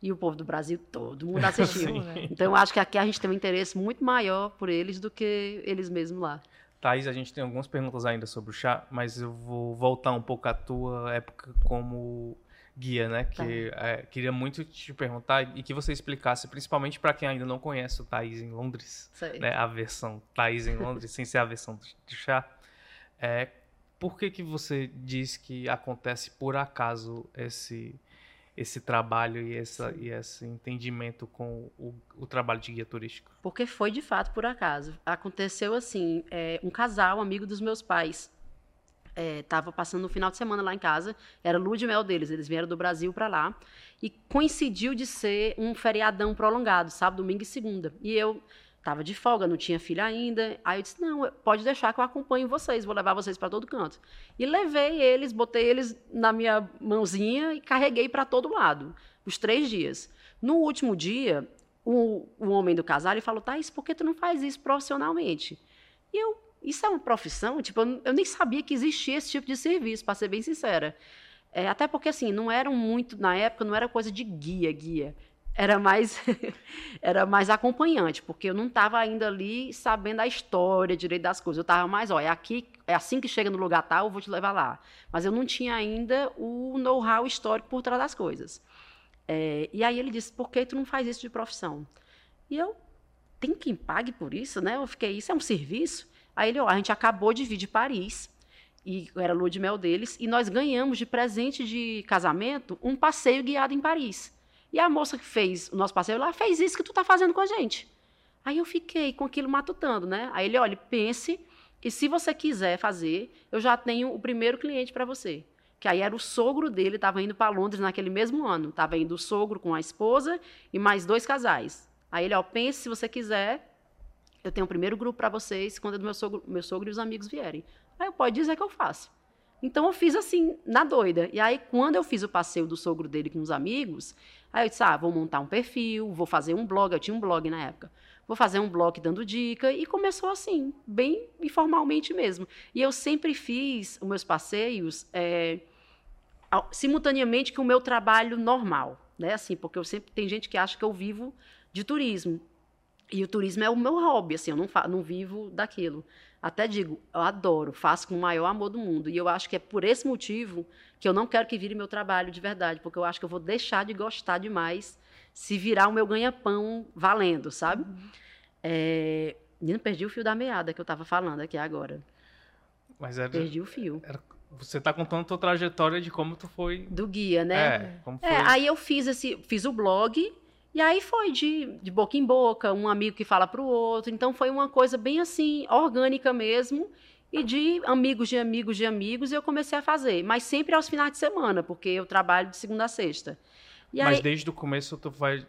E o povo do Brasil, todo mundo assistiu. Então, eu acho que aqui a gente tem um interesse muito maior por eles do que eles mesmos lá. Thaís, a gente tem algumas perguntas ainda sobre o chá, mas eu vou voltar um pouco à tua época como guia, né? Que tá. é, queria muito te perguntar e que você explicasse, principalmente para quem ainda não conhece o Thaís em Londres, Sei. né? A versão Thaís em Londres, sem ser a versão do chá. É, por que que você diz que acontece por acaso esse esse trabalho e, essa, e esse entendimento com o, o, trabalho de guia turístico? Porque foi de fato por acaso. Aconteceu assim, é, um casal, amigo dos meus pais, estava é, passando no final de semana lá em casa, era lua de mel deles, eles vieram do Brasil para lá, e coincidiu de ser um feriadão prolongado, sábado, domingo e segunda. E eu Tava de folga, não tinha filha ainda. Aí eu disse: não, pode deixar que eu acompanho vocês, vou levar vocês para todo canto. E levei eles, botei eles na minha mãozinha e carreguei para todo lado, os três dias. No último dia, o, o homem do casal ele falou: Thaís, por que tu não faz isso profissionalmente? E eu, isso é uma profissão? Tipo, eu, nem sabia que existia esse tipo de serviço, para ser bem sincera. É, até porque, assim, não eram muito, na época, não era coisa de guia, guia era mais era mais acompanhante, porque eu não estava ainda ali sabendo a história direito das coisas. Eu estava mais, ó, é aqui, é assim que chega no lugar tal, eu vou te levar lá. Mas eu não tinha ainda o know-how histórico por trás das coisas. É, e aí ele disse, por que tu não faz isso de profissão? E eu, tem quem pague por isso, né? Eu fiquei, isso é um serviço? Aí ele, ó, a gente acabou de vir de Paris, e era lua de mel deles, e nós ganhamos de presente de casamento um passeio guiado em Paris. E a moça que fez o nosso passeio lá fez isso que tu tá fazendo com a gente. Aí eu fiquei com aquilo matutando, né? Aí ele, olha, pense que se você quiser fazer, eu já tenho o primeiro cliente para você. Que aí era o sogro dele, estava indo para Londres naquele mesmo ano. Estava indo o sogro com a esposa e mais dois casais. Aí ele, ó, pense se você quiser, eu tenho o primeiro grupo para vocês quando meu sogro, meu sogro e os amigos vierem. Aí eu pode dizer que eu faço. Então eu fiz assim, na doida. E aí, quando eu fiz o passeio do sogro dele com os amigos, aí eu disse: ah, vou montar um perfil, vou fazer um blog. Eu tinha um blog na época. Vou fazer um blog dando dica. E começou assim, bem informalmente mesmo. E eu sempre fiz os meus passeios é, simultaneamente com o meu trabalho normal. Né? Assim, porque eu sempre tem gente que acha que eu vivo de turismo. E o turismo é o meu hobby, assim, eu não, não vivo daquilo. Até digo, eu adoro, faço com o maior amor do mundo. E eu acho que é por esse motivo que eu não quero que vire meu trabalho de verdade, porque eu acho que eu vou deixar de gostar demais se virar o meu ganha-pão valendo, sabe? Uhum. É... Não perdi o fio da meada que eu estava falando aqui agora. Mas era, perdi o fio. Era, você está contando a tua trajetória de como tu foi. Do guia, né? É, como é, foi... é aí eu fiz esse, fiz o blog e aí foi de, de boca em boca, um amigo que fala para o outro. Então foi uma coisa bem assim, orgânica mesmo. E de amigos de amigos de amigos eu comecei a fazer. Mas sempre aos finais de semana, porque eu trabalho de segunda a sexta. E mas aí... desde o começo tu vai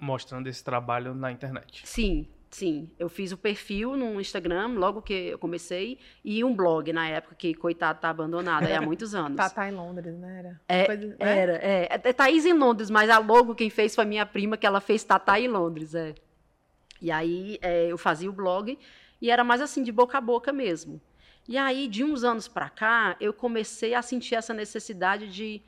mostrando esse trabalho na internet. Sim, Sim, eu fiz o perfil no Instagram logo que eu comecei e um blog na época que coitado tá abandonado há muitos anos. tá, tá em Londres, né? Era. É, Coisa, né? era, é. é. Thaís em Londres, mas a logo quem fez foi minha prima que ela fez Tatá em Londres, é. E aí é, eu fazia o blog e era mais assim de boca a boca mesmo. E aí de uns anos para cá eu comecei a sentir essa necessidade de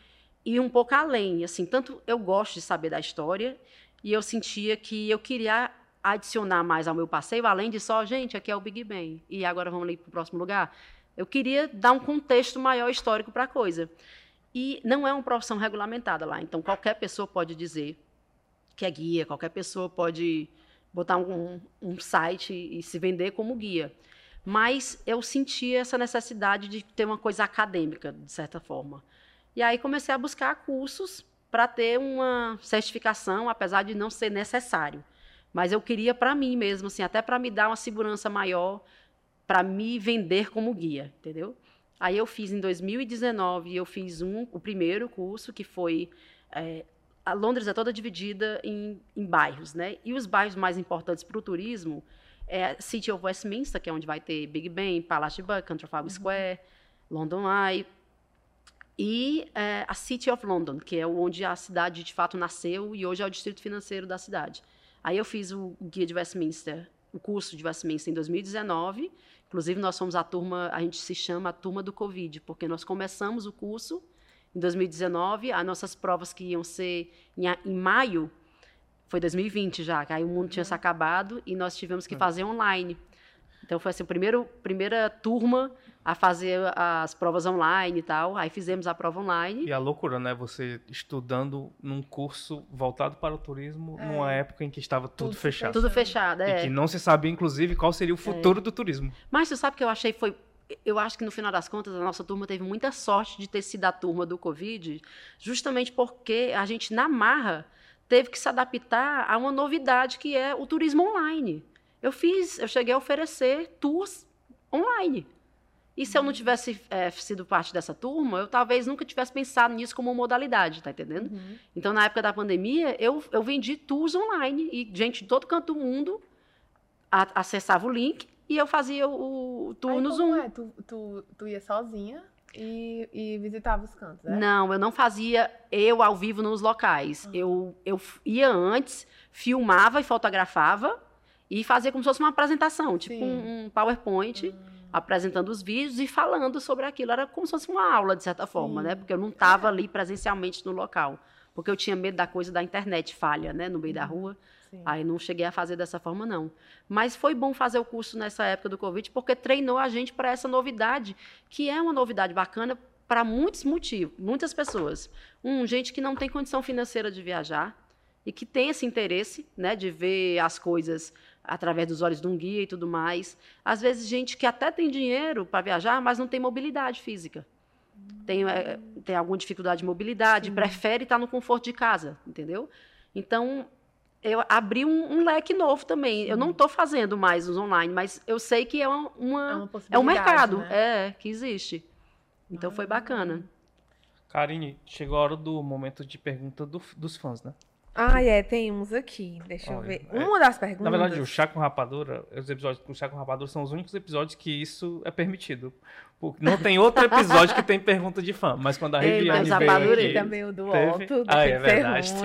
ir um pouco além, assim, tanto eu gosto de saber da história e eu sentia que eu queria adicionar mais ao meu passeio, além de só, gente, aqui é o Big Ben, e agora vamos ali para o próximo lugar. Eu queria dar um contexto maior histórico para a coisa. E não é uma profissão regulamentada lá, então qualquer pessoa pode dizer que é guia, qualquer pessoa pode botar um, um site e se vender como guia. Mas eu sentia essa necessidade de ter uma coisa acadêmica, de certa forma. E aí comecei a buscar cursos para ter uma certificação, apesar de não ser necessário. Mas eu queria para mim mesmo, assim, até para me dar uma segurança maior, para me vender como guia, entendeu? Aí eu fiz em 2019, eu fiz um, o primeiro curso, que foi é, a Londres é toda dividida em, em bairros, né? E os bairros mais importantes para o turismo é City of Westminster, que é onde vai ter Big Ben, Palace Buckingham, Trafalgar Square, London Eye, e é, a City of London, que é onde a cidade de fato nasceu e hoje é o distrito financeiro da cidade. Aí eu fiz o guia de Westminster, o curso de Westminster em 2019. Inclusive nós somos a turma, a gente se chama a turma do Covid, porque nós começamos o curso em 2019, as nossas provas que iam ser em, em maio foi 2020 já, que aí o mundo tinha se acabado e nós tivemos que fazer online. Então foi assim, a primeira, primeira turma a fazer as provas online e tal. Aí fizemos a prova online. E a loucura, né? Você estudando num curso voltado para o turismo É. numa época em que estava tudo, Tudo fechado. Tudo fechado, E é. que não se sabia, inclusive, qual seria o futuro do turismo. Mas você sabe que eu achei foi. Eu acho que no final das contas a nossa turma teve muita sorte de ter sido a turma do Covid, justamente porque a gente, na marra, teve que se adaptar a uma novidade que é o turismo online. Eu fiz, eu cheguei a oferecer tours online. E se eu não tivesse eh, sido parte dessa turma, eu talvez nunca tivesse pensado nisso como modalidade, tá entendendo? Então, na época da pandemia, eu, eu vendi tours online e gente de todo canto do mundo a- acessava o link e eu fazia o, o tour Aí no Zoom. é? Tu, tu, tu ia sozinha e, e visitava os cantos, né? Não, eu não fazia eu ao vivo nos locais. Eu, eu f- ia antes, filmava e fotografava e fazia como se fosse uma apresentação, tipo um, um PowerPoint, apresentando os vídeos e falando sobre aquilo. Era como se fosse uma aula, de certa forma, Sim. né? Porque eu não estava ali presencialmente no local. Porque eu tinha medo da coisa da internet falha, né? No meio da rua. Sim. Aí não cheguei a fazer dessa forma, não. Mas foi bom fazer o curso nessa época do Covid, porque treinou a gente para essa novidade, que é uma novidade bacana para muitos motivos, muitas pessoas. Um, gente que não tem condição financeira de viajar e que tem esse interesse, né, de ver as coisas através dos olhos de um guia e tudo mais. Às vezes, gente que até tem dinheiro para viajar, mas não tem mobilidade física. Tem, é, tem alguma dificuldade de mobilidade, prefere estar no conforto de casa, entendeu? Então, eu abri um, um leque novo também. Eu não estou fazendo mais os online, mas eu sei que é uma, uma- É uma é um mercado, né? é que existe. Então foi bacana. Karine, chegou a hora do momento de pergunta do- dos fãs, né? Ah, é, tem uns aqui. Deixa eu Olha, ver. é- Uma das perguntas. Na verdade, o chá com rapadura, os episódios com chá com rapadura são os únicos episódios que isso é permitido. Porque não tem outro episódio que tem pergunta de fã, mas quando a Ei, Riviane mas veio rapadura aqui, também o do teve- alto, Ah, é ser verdade.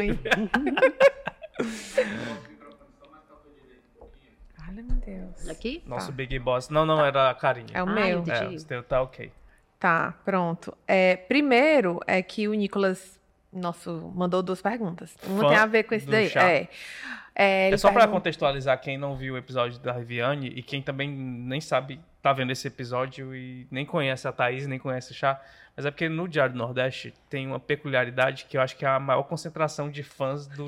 Olha, meu Deus. Aqui? Nosso Tá. Big Boss. Não, não, era a Karine. É o Ah, meu. É, o teu tá ok. Tá, pronto. É, primeiro é que o Nicolas, nosso, mandou duas perguntas. Uma Fã tem a ver com esse daí. chá. É. É, É só pra pergun- contextualizar quem não viu o episódio da Riviane e quem também nem sabe, tá vendo esse episódio e nem conhece a Thaís, nem conhece o Chá. Mas é porque no Diário do Nordeste tem uma peculiaridade que eu acho que é a maior concentração de fãs do,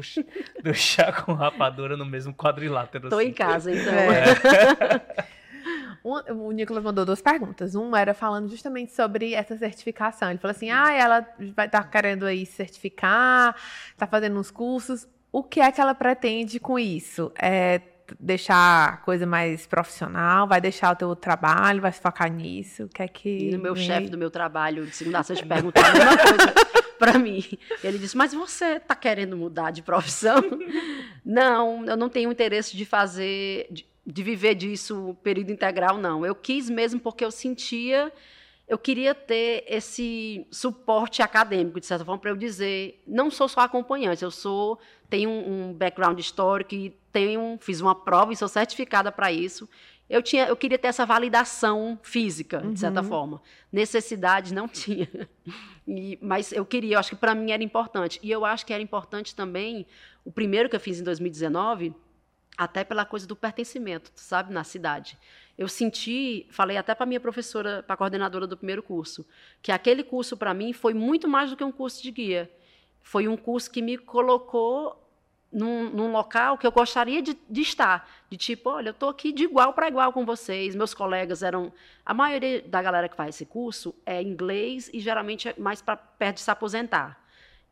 do Chá com Rapadura no mesmo quadrilátero. Tô assim. em casa, então. É. O Nicolas mandou duas perguntas. Uma era falando justamente sobre essa certificação. Ele falou assim: ah, ela vai estar querendo aí se certificar, tá fazendo uns cursos. O que é que ela pretende com isso? É deixar a coisa mais profissional? Vai deixar o teu trabalho? Vai se focar nisso? O que é que. E o meu vem chefe do meu trabalho, de segunda a sexta, perguntou a mesma coisa para mim. Ele disse: Mas você está querendo mudar de profissão? Não, eu não tenho interesse de fazer, de, de viver disso período integral, não. Eu quis mesmo porque eu sentia. Eu queria ter esse suporte acadêmico, de certa forma, para eu dizer, não sou só acompanhante, eu sou, tenho um, um background histórico e tenho, fiz uma prova e sou certificada para isso. Eu, tinha, eu queria ter essa validação física, de certa Uhum. forma. Necessidade não tinha. E- mas eu queria, eu acho que para mim era importante. E eu acho que era importante também, o primeiro que eu fiz em 2019, até pela coisa do pertencimento, sabe, na cidade. Eu senti, falei até para minha professora, para a coordenadora do primeiro curso, que aquele curso para mim foi muito mais do que um curso de guia. Foi um curso que me colocou num, num local que eu gostaria de, de estar. De tipo, olha, eu estou aqui de igual para igual com vocês. Meus colegas eram. A maioria da galera que faz esse curso é inglês e geralmente é mais para perto de se aposentar.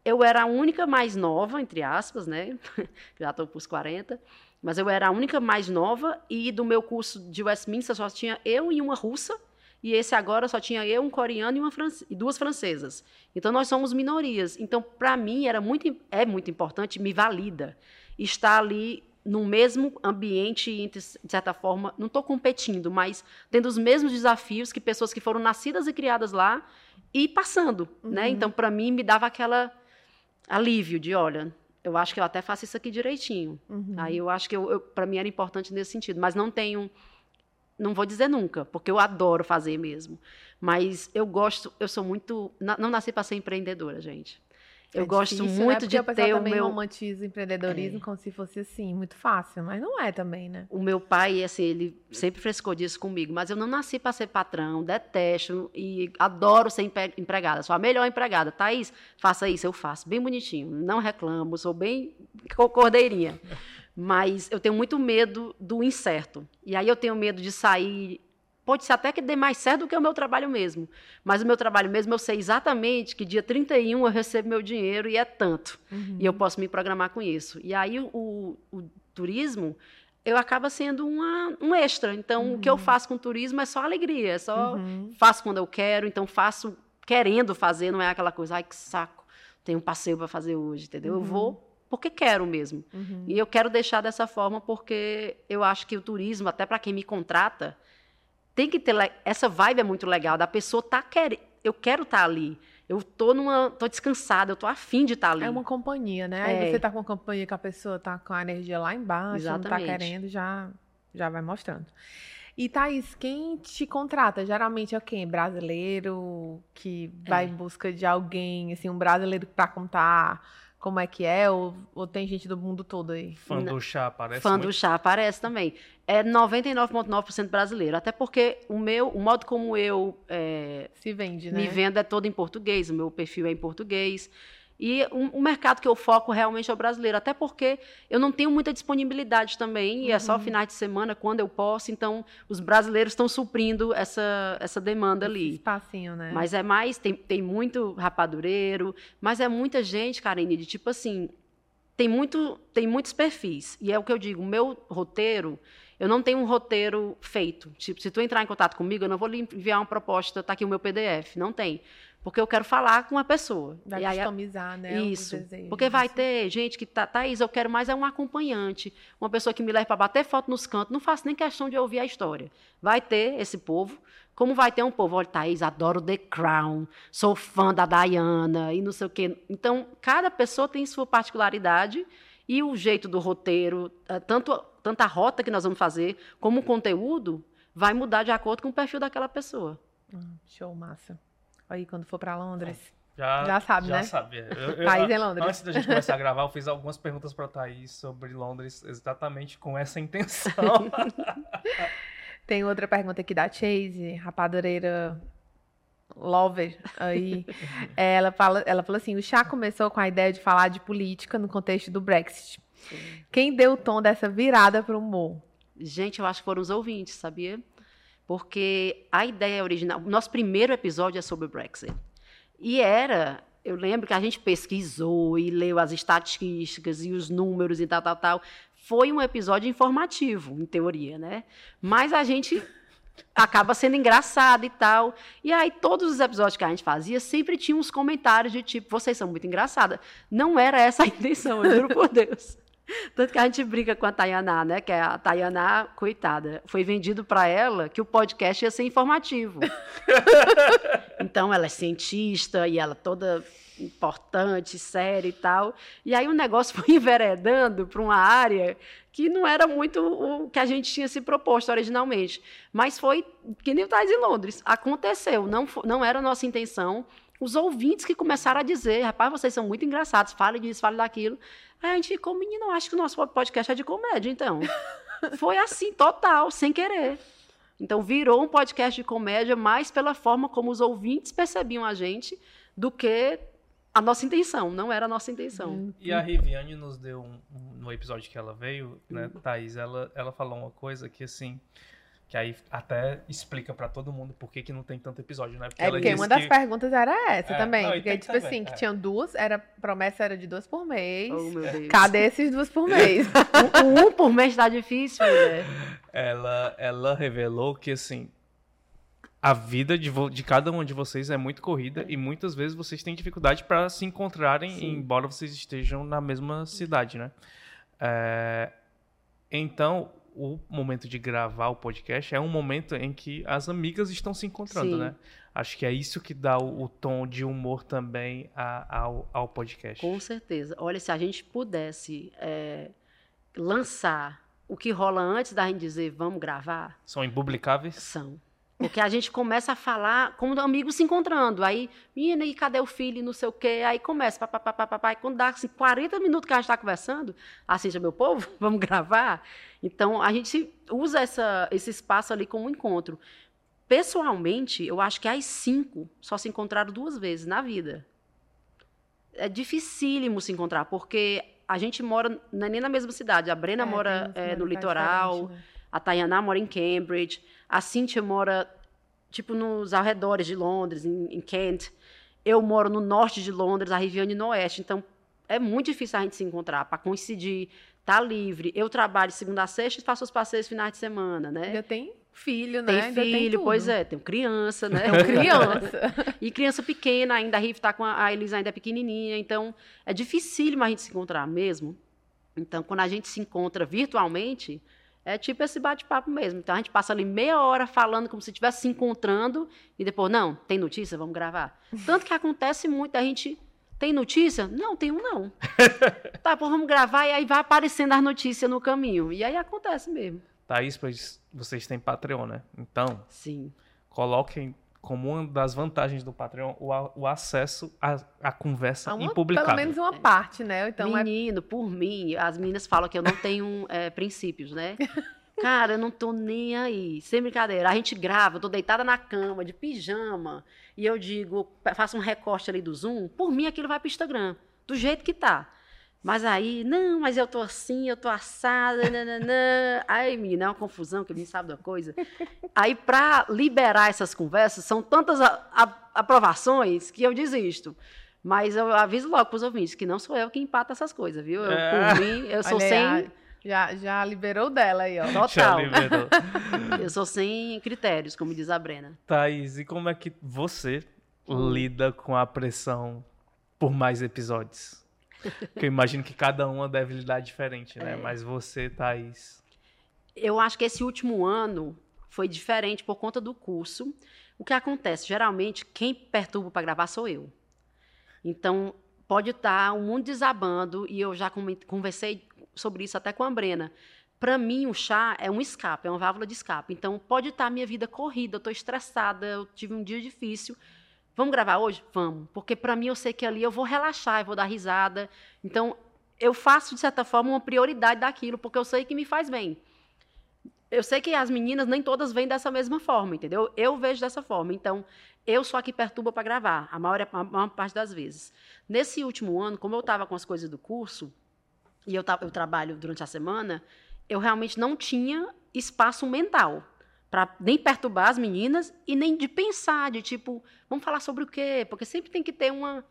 Eu era a única mais nova, entre aspas, né? Já estou para os 40. Mas eu era a única mais nova e do meu curso de Westminster só tinha eu e uma russa. e esse agora só tinha eu, um coreano e, uma france- e duas francesas. Então nós somos minorias. Então para mim era muito é muito importante, me valida estar ali no mesmo ambiente, de certa forma, não estou competindo, mas tendo os mesmos desafios que pessoas que foram nascidas e criadas lá e passando, né? Uhum. Então para mim me dava aquela alívio de, olha, eu acho que eu até faço isso aqui direitinho. Uhum. Aí eu acho que eu, eu, para mim era importante nesse sentido, mas não tenho, não vou dizer nunca, porque eu adoro fazer mesmo. Mas eu gosto, eu sou muito, não nasci para ser empreendedora, gente. Eu É gosto difícil, né? muito Porque de o ter o meu, romantiza o empreendedorismo É. como se fosse assim, muito fácil, mas não é também, né? o meu pai, assim, ele sempre frescou disso comigo, mas eu não nasci para ser patrão, detesto e adoro ser empregada, sou a melhor empregada. Thaís, faça isso, eu faço, bem bonitinho, não reclamo, sou bem co- cordeirinha. Mas eu tenho muito medo do incerto. E aí eu tenho medo de sair. Pode ser até que dê mais certo do que o meu trabalho mesmo. Mas o meu trabalho mesmo, eu sei exatamente que dia 31 eu recebo meu dinheiro e é tanto. Uhum. E eu posso me programar com isso. E aí o, o turismo, eu acaba sendo uma, um extra. Então, o que eu faço com o turismo é só alegria, é só Uhum. faço quando eu quero, então faço querendo fazer, não é aquela coisa, ai que saco, tem um passeio para fazer hoje, entendeu? Eu Uhum. vou porque quero mesmo. Uhum. E eu quero deixar dessa forma porque eu acho que o turismo, até para quem me contrata, tem que ter essa vibe é muito legal da pessoa tá querendo, eu quero estar ali. Eu tô numa, tô descansada, eu tô afim de estar ali. É uma companhia, né? Aí É. você tá com uma companhia que a pessoa tá com a energia lá embaixo, não tá Exatamente. querendo, já, já vai mostrando. E Thaís, quem te contrata? Geralmente é quem? Brasileiro que vai É. em busca de alguém, assim, um brasileiro pra contar como é que é? Ou, ou tem gente do mundo todo aí? Fã do chá, parece Fã muito. do chá aparece também. É 99,9% brasileiro. Até porque o meu, o modo como eu é, Se vende, né? me vendo é todo em português, o meu perfil é em português. E o, o mercado que eu foco realmente é o brasileiro, até porque eu não tenho muita disponibilidade também, e é só Uhum. finais de semana, quando eu posso, então os brasileiros estão suprindo essa, essa demanda Esse ali. espacinho, né? Mas é mais, tem, tem muito rapadureiro, mas é muita gente, Karine, de tipo assim, tem, muito, tem muitos perfis. E é o que eu digo, o meu roteiro, eu não tenho um roteiro feito. Tipo, se tu entrar em contato comigo, eu não vou lhe enviar uma proposta, tá aqui o meu PDF. Não tem. Porque eu quero falar com a pessoa. Vai E aí, customizar, né? os isso. Porque vai ter gente que tá, Thaís, eu quero mais é um acompanhante, uma pessoa que me leve para bater foto nos cantos, não faço nem questão de ouvir a história. Vai ter esse povo, como vai ter um povo, olha, Thaís, adoro The Crown, sou fã da Diana e não sei o quê. Então, cada pessoa tem sua particularidade e o jeito do roteiro, eh, tanto, tanto a rota que nós vamos fazer, como o conteúdo, vai mudar de acordo com o perfil daquela pessoa. Hum, show, massa. Aí, quando for pra Londres. Já, Já sabe, já né? sabe. é. Eu- eu- Thaís em Londres. Antes da gente começar a gravar, eu fiz algumas perguntas pra Thaís sobre Londres, exatamente com essa intenção. Tem outra pergunta aqui da Chase, rapadureira lover aí. ela, fala, ela falou assim: o chá começou com a ideia de falar de política no contexto do Brexit. Quem deu o tom dessa virada para o humor? Gente, eu acho que foram os ouvintes, sabia? Porque a ideia original. Nosso primeiro episódio é sobre o Brexit. E era. Eu lembro que a gente pesquisou e leu as estatísticas e os números e tal, tal, tal. Foi um episódio informativo, em teoria, né? Mas a gente acaba sendo engraçado e tal. E aí, todos os episódios que a gente fazia sempre tinha uns comentários de tipo: vocês são muito engraçadas. Não era essa a intenção, eu juro por Deus. Tanto que a gente brinca com a Tayaná, né? Que é a Tayaná, coitada. Foi vendido para ela que o podcast ia ser informativo. então ela é cientista e ela toda importante, séria e tal. E aí o negócio foi enveredando para uma área que não era muito o que a gente tinha se proposto originalmente. Mas foi que nem o Tais em Londres. Aconteceu, não, não era a nossa intenção. Os ouvintes que começaram a dizer, rapaz, vocês são muito engraçados, fale disso, fale daquilo. Aí a gente ficou, menino, acho que o nosso podcast é de comédia, então. Foi assim, total, sem querer. Então virou um podcast de comédia mais pela forma como os ouvintes percebiam a gente do que a nossa intenção. Não era a nossa intenção. E a Riviane nos deu um, um- no episódio que ela veio, né, Uhum. Thaís, ela, ela falou uma coisa que assim, que aí até explica pra todo mundo por que, que não tem tanto episódio, né? É ela porque uma das que- perguntas era essa É, também. não, porque, que tipo saber, assim, que é. tinham duas, era, promessa era de duas por mês. Oh, meu Deus. Cadê esses duas por mês? um, um por mês tá difícil, mulher. ela, ela revelou que, assim, a vida de, de cada um de vocês é muito corrida e muitas vezes vocês têm dificuldade para se encontrarem, Sim. embora vocês estejam na mesma cidade, né? É, então, o momento de gravar o podcast é um momento em que as amigas estão se encontrando, Sim. né? Acho que é isso que dá o, o tom de humor também a- ao, ao podcast. Com certeza. Olha, se a gente pudesse é, lançar o que rola antes da gente dizer vamos gravar, São impublicáveis? são. Porque a gente começa a falar como amigos se encontrando. Aí, menina, e cadê o filho? Não sei o quê. Aí começa, papapá, papapá. E quando dá assim, 40 minutos que a gente está conversando, já meu povo, vamos gravar. Então, a gente usa essa, esse espaço ali como encontro. Pessoalmente, eu acho que as cinco só se encontraram duas vezes na vida. É dificílimo se encontrar, porque a gente mora não é nem na mesma cidade. A Brena É, mora é, no litoral, né? a Tayaná mora em Cambridge, a Cynthia mora, tipo, nos arredores de Londres, em, em Kent. Eu moro no norte de Londres, a Riviane no oeste. Então, é muito difícil a gente se encontrar, para coincidir, tá livre. Eu trabalho segunda a sexta e faço os passeios finais de semana, né? Ainda tem filho, né? Tem Ainda filho, tudo. pois é, tenho criança, né? Tem criança. E criança pequena, ainda a Riv tá com a, a Elisa ainda é pequenininha, então é dificílimo a gente se encontrar mesmo. Então, quando a gente se encontra virtualmente, é tipo esse bate-papo mesmo. Então, a gente passa ali meia hora falando como se estivesse se encontrando e depois, não, tem notícia? Vamos gravar. Tanto que acontece muito, a gente tem notícia? Não, tem um não. tá, pô, vamos gravar e aí vai aparecendo as notícias no caminho. E aí acontece mesmo. Thaís, pois vocês têm Patreon, né? Então, Sim. coloquem como uma das vantagens do Patreon o, o acesso à, à conversa uma- impublicável. pelo menos uma parte, né? Então é Menino, por mim, as meninas falam que eu não tenho é, princípios, né? Cara, eu não tô nem aí. Sem brincadeira. A gente grava, eu tô deitada na cama, de pijama, e eu digo, faço um recorte ali do Zoom, por mim aquilo vai pro Instagram, do jeito que tá. Mas aí, não, mas eu tô assim, eu tô assada, nananã. Aí, menina, é uma confusão, que ninguém sabe da coisa. Aí, pra liberar essas conversas, são tantas a- a- aprovações que eu desisto. Mas eu aviso logo pros ouvintes que não sou eu que empata essas coisas, viu? Eu, É. Por mim, eu sou Olha sem. Já, já liberou dela aí, ó. Já Total. liberou. Eu sou sem critérios, como diz a Brena. Thaís, e como é que você lida com a pressão por mais episódios? Que eu imagino que cada uma deve lidar diferente, É. né? Mas você, Thaís. Eu acho que esse último ano foi diferente por conta do curso. O que acontece? Geralmente, quem perturba para gravar sou eu. Então, pode estar o mundo desabando, e eu já conversei sobre isso até com a Brena. Para mim, o chá é um escape, é uma válvula de escape. Então, pode estar a minha vida corrida, eu estou estressada, eu tive um dia difícil. Vamos gravar hoje? Vamos. Porque para mim, eu sei que ali eu vou relaxar, eu vou dar risada. Então, eu faço, de certa forma, uma prioridade daquilo, porque eu sei que me faz bem. Eu sei que as meninas nem todas vêm dessa mesma forma, entendeu? Eu vejo dessa forma. Então, eu sou a que perturba para gravar, a maior, a maior parte das vezes. Nesse último ano, como eu estava com as coisas do curso, e eu, eu trabalho durante a semana, eu realmente não tinha espaço mental para nem perturbar as meninas e nem de pensar, de tipo, vamos falar sobre o quê? Porque sempre tem que ter uma,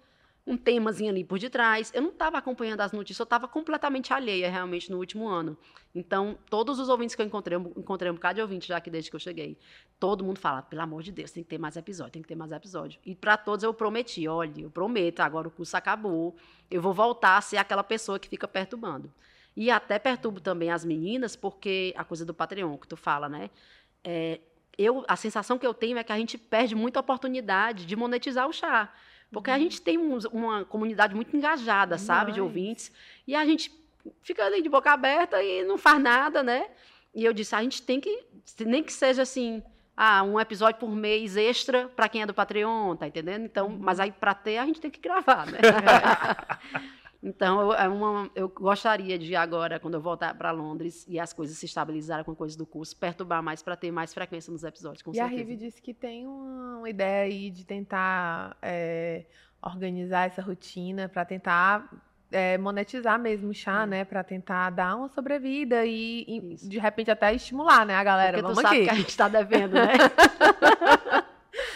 um temazinho ali por detrás. Eu não estava acompanhando as notícias, eu estava completamente alheia realmente no último ano. Então, todos os ouvintes que eu encontrei, eu encontrei um bocado de ouvinte já aqui desde que eu cheguei. Todo mundo fala, pelo amor de Deus, tem que ter mais episódio, tem que ter mais episódio. E para todos eu prometi, olha, eu prometo, agora o curso acabou, eu vou voltar a ser aquela pessoa que fica perturbando. E até perturbo também as meninas, porque a coisa do Patreon que tu fala, né? É, eu, a sensação que eu tenho é que a gente perde muita oportunidade de monetizar o chá. Porque a gente tem uns- uma comunidade muito engajada, sabe, de Demais. ouvintes. E a gente fica ali de boca aberta e não faz nada, né? E eu disse, a gente tem que, nem que seja assim, ah, um episódio por mês extra para quem é do Patreon, tá entendendo? Então, mas aí para ter a gente tem que gravar, né? então, eu, é uma, eu gostaria de agora, quando eu voltar para Londres e as coisas se estabilizarem com coisas do curso, perturbar mais para ter mais frequência nos episódios, com e a certeza. Rive disse que tem uma, ideia aí de tentar é, organizar essa rotina para tentar é, monetizar mesmo o chá, É. né? Para tentar dar uma sobrevida e, e, de repente até estimular, né, a galera? Porque tu Vamos sabe aqui. que a gente está devendo, né?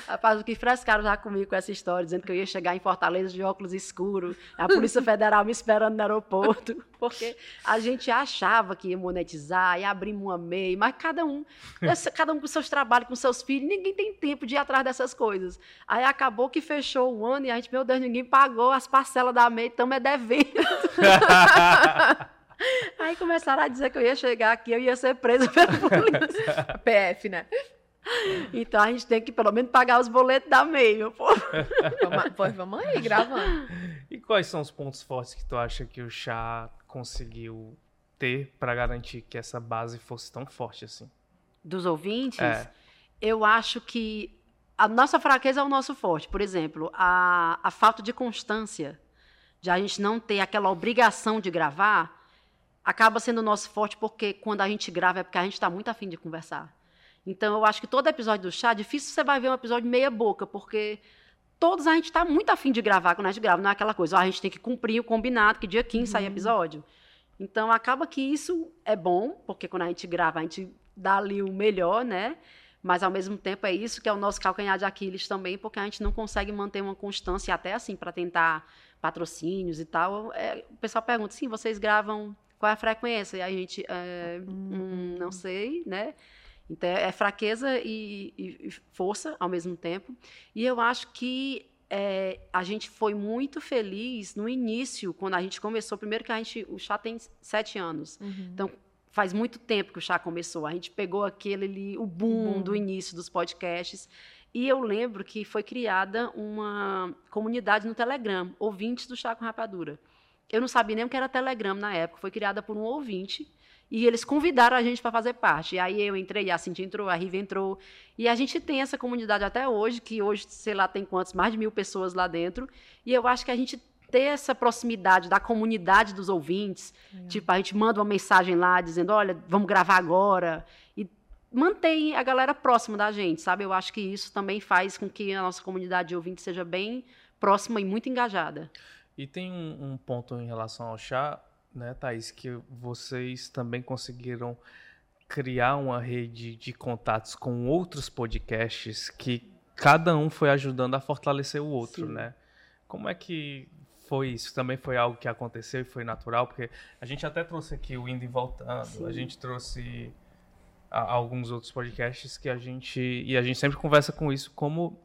Rapaz, o que frescaram já comigo com essa história, dizendo que eu ia chegar em Fortaleza de óculos escuros, a Polícia Federal me esperando no aeroporto, porque a gente achava que ia monetizar, ia abrir uma MEI, mas cada um, cada um com seus trabalhos, com seus filhos, ninguém tem tempo de ir atrás dessas coisas. Aí acabou que fechou o ano e a gente, meu Deus, ninguém pagou as parcelas da MEI, estamos é devendo. Aí começaram a dizer que eu ia chegar aqui, eu ia ser preso pela polícia. PF, né? Então a gente tem que pelo menos pagar os boletos da MEI, meu povo. Vamos, pois vamos aí, gravando. E quais são os pontos fortes que tu acha que o chá conseguiu ter para garantir que essa base fosse tão forte assim? Dos ouvintes, É. eu acho que a nossa fraqueza é o nosso forte. Por exemplo, a, a falta de constância, de a gente não ter aquela obrigação de gravar, acaba sendo o nosso forte porque quando a gente grava é porque a gente está muito afim de conversar. Então, eu acho que todo episódio do chá, difícil você vai ver um episódio meia boca, porque todos a gente está muito afim de gravar quando a gente grava. Não é aquela coisa, ó, a gente tem que cumprir o combinado, que dia 15 sai episódio. Então, acaba que isso é bom, porque quando a gente grava, a gente dá ali o melhor, né? Mas, ao mesmo tempo, é isso que é o nosso calcanhar de Aquiles também, porque a gente não consegue manter uma constância, até assim, para tentar patrocínios e tal. É, o pessoal pergunta, sim, vocês gravam, qual é a frequência? E a gente, é, hum, não sei, né? Então, é fraqueza e, e- força ao mesmo tempo. E eu acho que é, a gente foi muito feliz no início, quando a gente começou. Primeiro que a gente, o chá tem sete anos. Então, faz muito tempo que o chá começou. A gente pegou aquele ali, o boom, boom. do início dos podcasts. E eu lembro que foi criada uma comunidade no Telegram, ouvintes do Chá com Rapadura. Eu não sabia nem o que era Telegram na época, foi criada por um ouvinte. E eles convidaram a gente para fazer parte. E aí eu entrei, a Cintia entrou, a Riva entrou. E a gente tem essa comunidade até hoje, que hoje, sei lá, tem quantos? Mais de mil pessoas lá dentro. E eu acho que a gente ter essa proximidade da comunidade dos ouvintes, tipo, a gente manda uma mensagem lá dizendo, olha, vamos gravar agora. E mantém a galera próxima da gente, sabe? Eu acho que isso também faz com que a nossa comunidade de ouvintes seja bem próxima e muito engajada. E tem um, um ponto em relação ao chá, né, Thaís, que vocês também conseguiram criar uma rede de contatos com outros podcasts que cada um foi ajudando a fortalecer o outro, Sim. né? Como é que foi isso? Também foi algo que aconteceu e foi natural? Porque a gente até trouxe aqui o Indo e Voltando, a Sim. gente trouxe a- alguns outros podcasts que a gente... E a gente sempre conversa com isso, como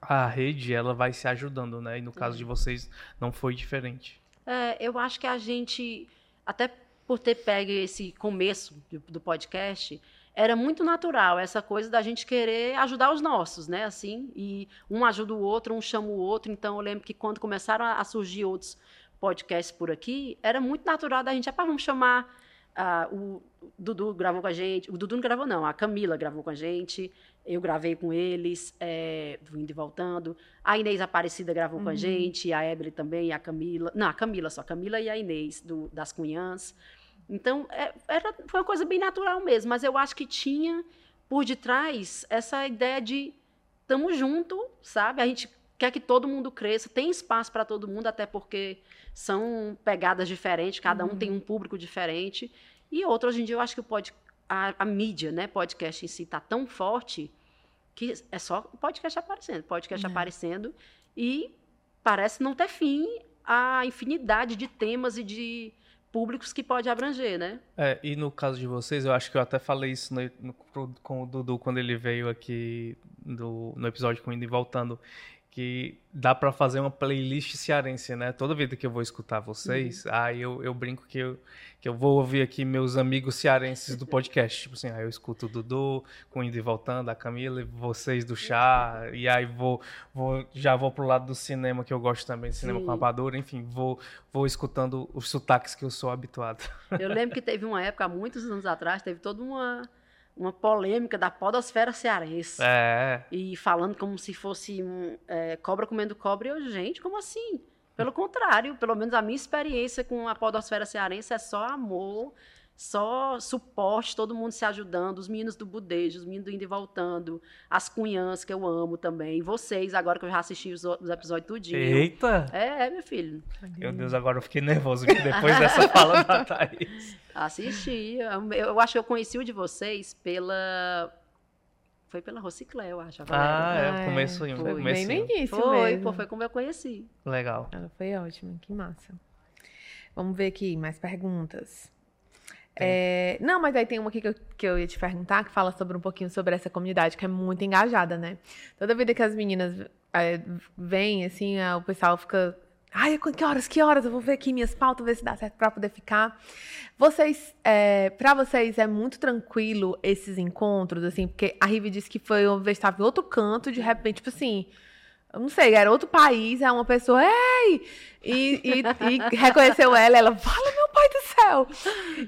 a rede, ela vai se ajudando, né? E no caso de vocês, não foi diferente. É, eu acho que a gente, até por ter pego esse começo do, podcast, era muito natural essa coisa da gente querer ajudar os nossos, né? Assim, e um ajuda o outro, um chama o outro. Então, eu lembro que quando começaram a, surgir outros podcasts por aqui, era muito natural da gente, ah, vamos chamar ah, o Dudu gravou com a gente, o Dudu não gravou não, a Camila gravou com a gente, eu gravei com eles, é, e Voltando, a Inês Aparecida gravou com a gente, a Evelyn também, a Camila, não, a Camila só, a Camila e a Inês, do, das Cunhãs. Então, é, era, foi uma coisa bem natural mesmo, mas eu acho que tinha por detrás essa ideia de estamos junto, sabe? A gente quer que todo mundo cresça, tem espaço para todo mundo, até porque são pegadas diferentes, cada um tem um público diferente. E outra, hoje em dia, eu acho que o pod, a, a mídia, né, podcast em si, está tão forte que é só podcast aparecendo, podcast aparecendo, e parece não ter fim a infinidade de temas e de públicos que pode abranger, né? É, e no caso de vocês, eu acho que eu até falei isso no- no- com o Dudu quando ele veio aqui do- no episódio com Indo e Voltando, que dá pra fazer uma playlist cearense, né? Toda vida que eu vou escutar vocês, aí eu, eu brinco que eu, que eu vou ouvir aqui meus amigos cearenses do podcast. Tipo assim, aí eu escuto o Dudu com Indo e Voltando, a Camila, e vocês do chá, e aí vou, vou já vou pro lado do cinema, que eu gosto também de cinema Sim. com rapadura, enfim, vou, vou escutando os sotaques que eu sou habituado. Eu lembro que teve uma época, muitos anos atrás, teve toda uma, uma polêmica da podosfera cearense. É, E falando como se fosse um, é, cobra comendo cobra. E eu, gente, como assim? Pelo contrário, pelo menos a minha experiência com a podosfera cearense é só amor, só suporte, todo mundo se ajudando, os meninos do Budejo, os meninos do Indo e Voltando, as cunhãs que eu amo também, vocês, agora que eu já assisti os, outros episódios tudinho. Eita! É, é, meu filho. Meu Deus, agora eu fiquei nervoso depois dessa fala da Thaís. Assisti. Eu, eu acho que eu conheci o de vocês pela Foi pela Rociclé, eu acho. a Ah, é, Ah, começo aí, foi Bem comecinho. no início foi, mesmo. pô, foi como eu conheci. Legal. Ela foi ótima, que massa. Vamos ver aqui, mais perguntas. É, não, mas aí tem uma aqui que eu, que eu ia te perguntar, que fala sobre um pouquinho sobre essa comunidade, que é muito engajada, né? Toda vida que as meninas é, vêm, assim, ah, o pessoal fica. Ai, que horas, que horas? Eu vou ver aqui minhas pautas, ver se dá certo pra poder ficar. Vocês, é, para vocês é muito tranquilo esses encontros, assim, porque a Rive disse que foi estava em outro canto, de repente, tipo assim, não sei, era outro país, é uma pessoa, ei! E, e- e reconheceu ela, ela, fala, meu pai do céu!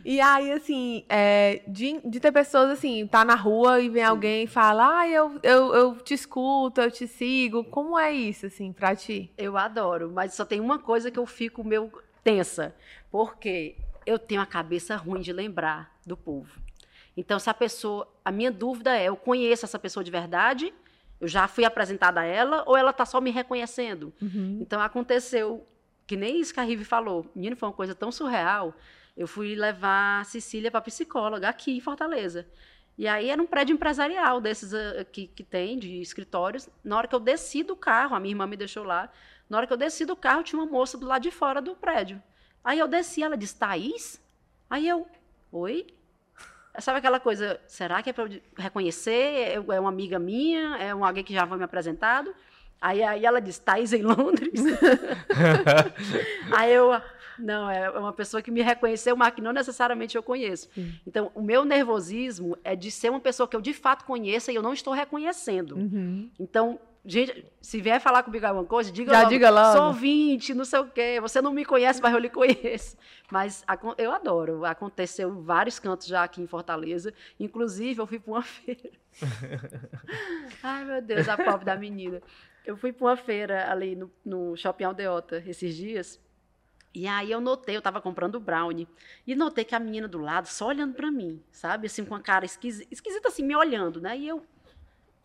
E aí, assim, é, de, de ter pessoas assim, tá na rua e vem alguém e fala, ah, eu, eu, eu te escuto, eu te sigo. Como é isso, assim, pra ti? Eu adoro, mas só tem uma coisa que eu fico meio tensa, porque eu tenho a cabeça ruim de lembrar do povo. Então, se a pessoa. A minha dúvida é: eu conheço essa pessoa de verdade? Eu já fui apresentada a ela ou ela está só me reconhecendo? Então, aconteceu, que nem isso que a Rive falou. Menino, foi uma coisa tão surreal. Eu fui levar a Cecília para psicóloga aqui em Fortaleza. E aí era um prédio empresarial desses ah, que, que tem, de escritórios. Na hora que eu desci do carro, a minha irmã me deixou lá. Na hora que eu desci do carro, tinha uma moça do lado de fora do prédio. Aí eu desci, ela disse, Thaís? Aí eu, oi? Sabe aquela coisa, será que é para reconhecer? É uma amiga minha? É um, alguém que já foi me apresentado? Aí, aí ela disse, Thaís em Londres? aí eu, não, é uma pessoa que me reconheceu, mas que não necessariamente eu conheço. Sim. Então, o meu nervosismo é de ser uma pessoa que eu de fato conheça e eu não estou reconhecendo. Uhum. Então, gente, se vier falar comigo alguma coisa, diga Já logo, diga logo. sou ouvinte, não sei o quê. Você não me conhece, mas eu lhe conheço. Mas eu adoro. Aconteceu em vários cantos já aqui em Fortaleza. Inclusive, eu fui para uma feira. Ai, meu Deus, a pobre da menina. Eu fui para uma feira ali no, no Shopping Aldeota esses dias. E aí eu notei, eu estava comprando brownie, e notei que a menina do lado só olhando para mim, sabe? Assim, com a cara esquisita, esquisita assim, me olhando, né? E eu,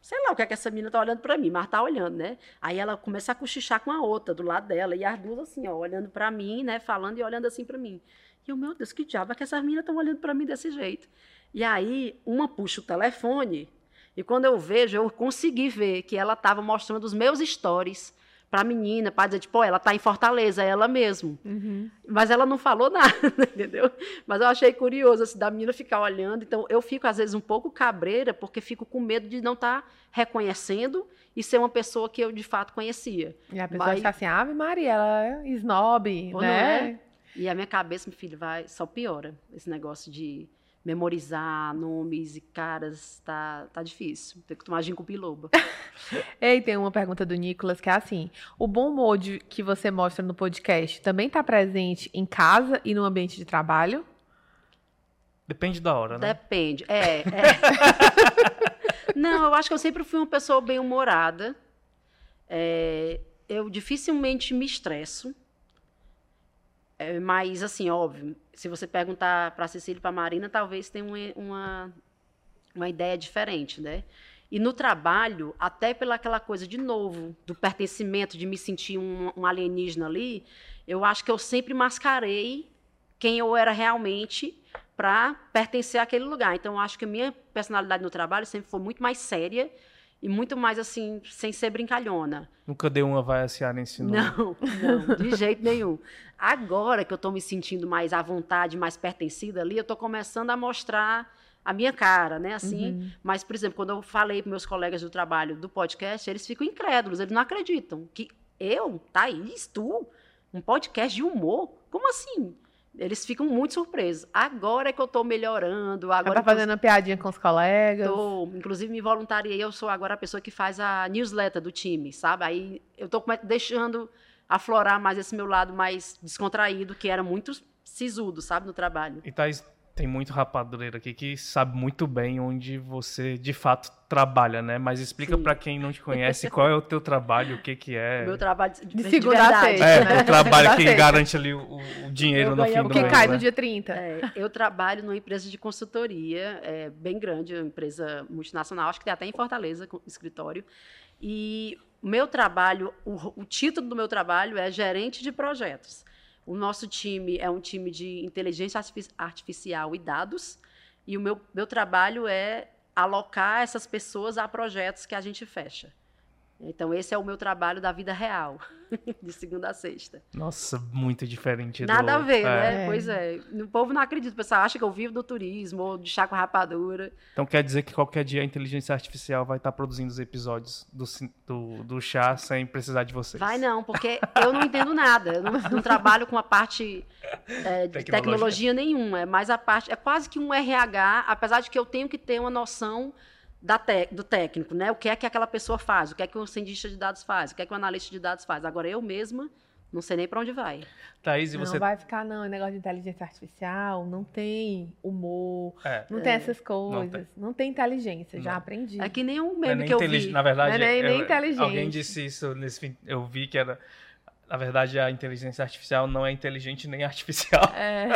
sei lá o que é que essa menina tá olhando para mim, mas tá olhando, né? Aí ela começa a cochichar com a outra do lado dela, e as duas assim, ó, olhando para mim, né? Falando e olhando assim para mim. E eu, meu Deus, que diabo é que essas meninas estão olhando para mim desse jeito? E aí, uma puxa o telefone, e quando eu vejo, eu consegui ver que ela estava mostrando os meus stories para a menina, para dizer, tipo, "Ó, ela tá em Fortaleza, é ela mesmo. Uhum. Mas ela não falou nada, entendeu? Mas eu achei curioso, assim, da menina ficar olhando. Então, eu fico, às vezes, um pouco cabreira, porque fico com medo de não estar reconhecendo e ser uma pessoa que eu, de fato, conhecia. E a pessoa Mas- assim, Ave Maria, ela é snob, né? é? E a minha cabeça, meu filho, vai só piora. Esse negócio de memorizar nomes e caras, tá, tá difícil. Tem que tomar ginkgo biloba. Ei, tem uma pergunta do Nicolas que é assim: o bom humor de- que você mostra no podcast também está presente em casa e no ambiente de trabalho? Depende da hora, né? Depende. É, é. Não, eu acho que eu sempre fui uma pessoa bem-humorada. É, eu dificilmente me estresso. É, mas, assim, óbvio, se você perguntar para Cecília e para Marina, talvez tenha uma, uma, uma ideia diferente, né? E no trabalho, até pela aquela coisa, de novo, do pertencimento, de me sentir um, um alienígena ali, eu acho que eu sempre mascarei quem eu era realmente para pertencer àquele lugar. Então, eu acho que a minha personalidade no trabalho sempre foi muito mais séria e muito mais, assim, sem ser brincalhona. Nunca deu uma vai cearense no... Não, não, de jeito nenhum. Agora que eu estou me sentindo mais à vontade, mais pertencida ali, eu estou começando a mostrar a minha cara, né? Assim, Uhum. mas, por exemplo, quando eu falei para meus colegas do trabalho do podcast, eles ficam incrédulos, eles não acreditam que eu, Thaís, tu, um podcast de humor? Como assim? Eles ficam muito surpresos. Agora é que eu estou melhorando, Agora agora tá eu fazendo uma piadinha com os colegas. Tô, inclusive me voluntariei, eu sou agora a pessoa que faz a newsletter do time, sabe? Aí eu tô come- deixando aflorar mais esse meu lado mais descontraído, que era muito sisudo, sabe, no trabalho. E Thaís, tem muito rapadureiro aqui que sabe muito bem onde você de fato trabalha, né? Mas explica pra quem não te conhece qual é o teu trabalho, o que que é. O meu trabalho de, De de segunda a sexta. É, né? o trabalho que garante ali o, o dinheiro Eu no fim o do O que que mês, cai né? no dia 30. É, eu trabalho numa empresa de consultoria, é, bem grande, uma empresa multinacional, acho que tem até em Fortaleza, com escritório. E o meu trabalho, o, o título do meu trabalho é gerente de projetos. O nosso time é um time de inteligência artifici- artificial e dados, e o meu, meu trabalho é alocar essas pessoas a projetos que a gente fecha. Então, esse é o meu trabalho da vida real, de segunda a sexta. Nossa, muito diferente. Nada do... a ver, é. né? Pois é. O povo não acredita. O pessoal acha que eu vivo do turismo ou de chá com rapadura. Então quer dizer que qualquer dia a inteligência artificial vai estar produzindo os episódios do, do, do chá sem precisar de vocês. Vai não, porque eu não entendo nada. Eu não, não trabalho com a parte é, de tecnologia nenhuma. É mais a parte. É quase que um RH, apesar de que eu tenho que ter uma noção da tec- do técnico, né? O que é que aquela pessoa faz, o que é que o cientista de dados faz, o que é que o analista de dados faz. Agora eu mesma não sei nem para onde vai. Thaís, e Não você. vai ficar, não, é negócio de inteligência artificial, não tem humor, É, não tem essas coisas, não tem, inteligência, já Não. aprendi. É que nem um não é meme nem que eu vi. Na verdade, Não é nem- eu- nem inteligente. alguém disse isso nesse fim. Eu vi que era. Na verdade, a inteligência artificial não é inteligente nem artificial. É,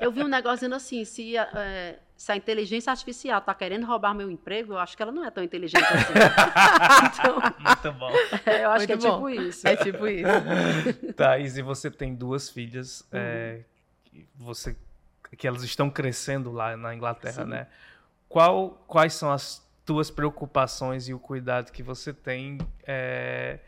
Eu vi um negócio dizendo assim, se, é, se a inteligência artificial está querendo roubar meu emprego, eu acho que ela não é tão inteligente assim. então, Muito bom. é, eu acho que é Muito bom. tipo isso. é tipo isso. Thaís, e você tem duas filhas. é, que você, que elas estão crescendo lá na Inglaterra, Sim. né? Qual, quais são as tuas preocupações e o cuidado que você tem é,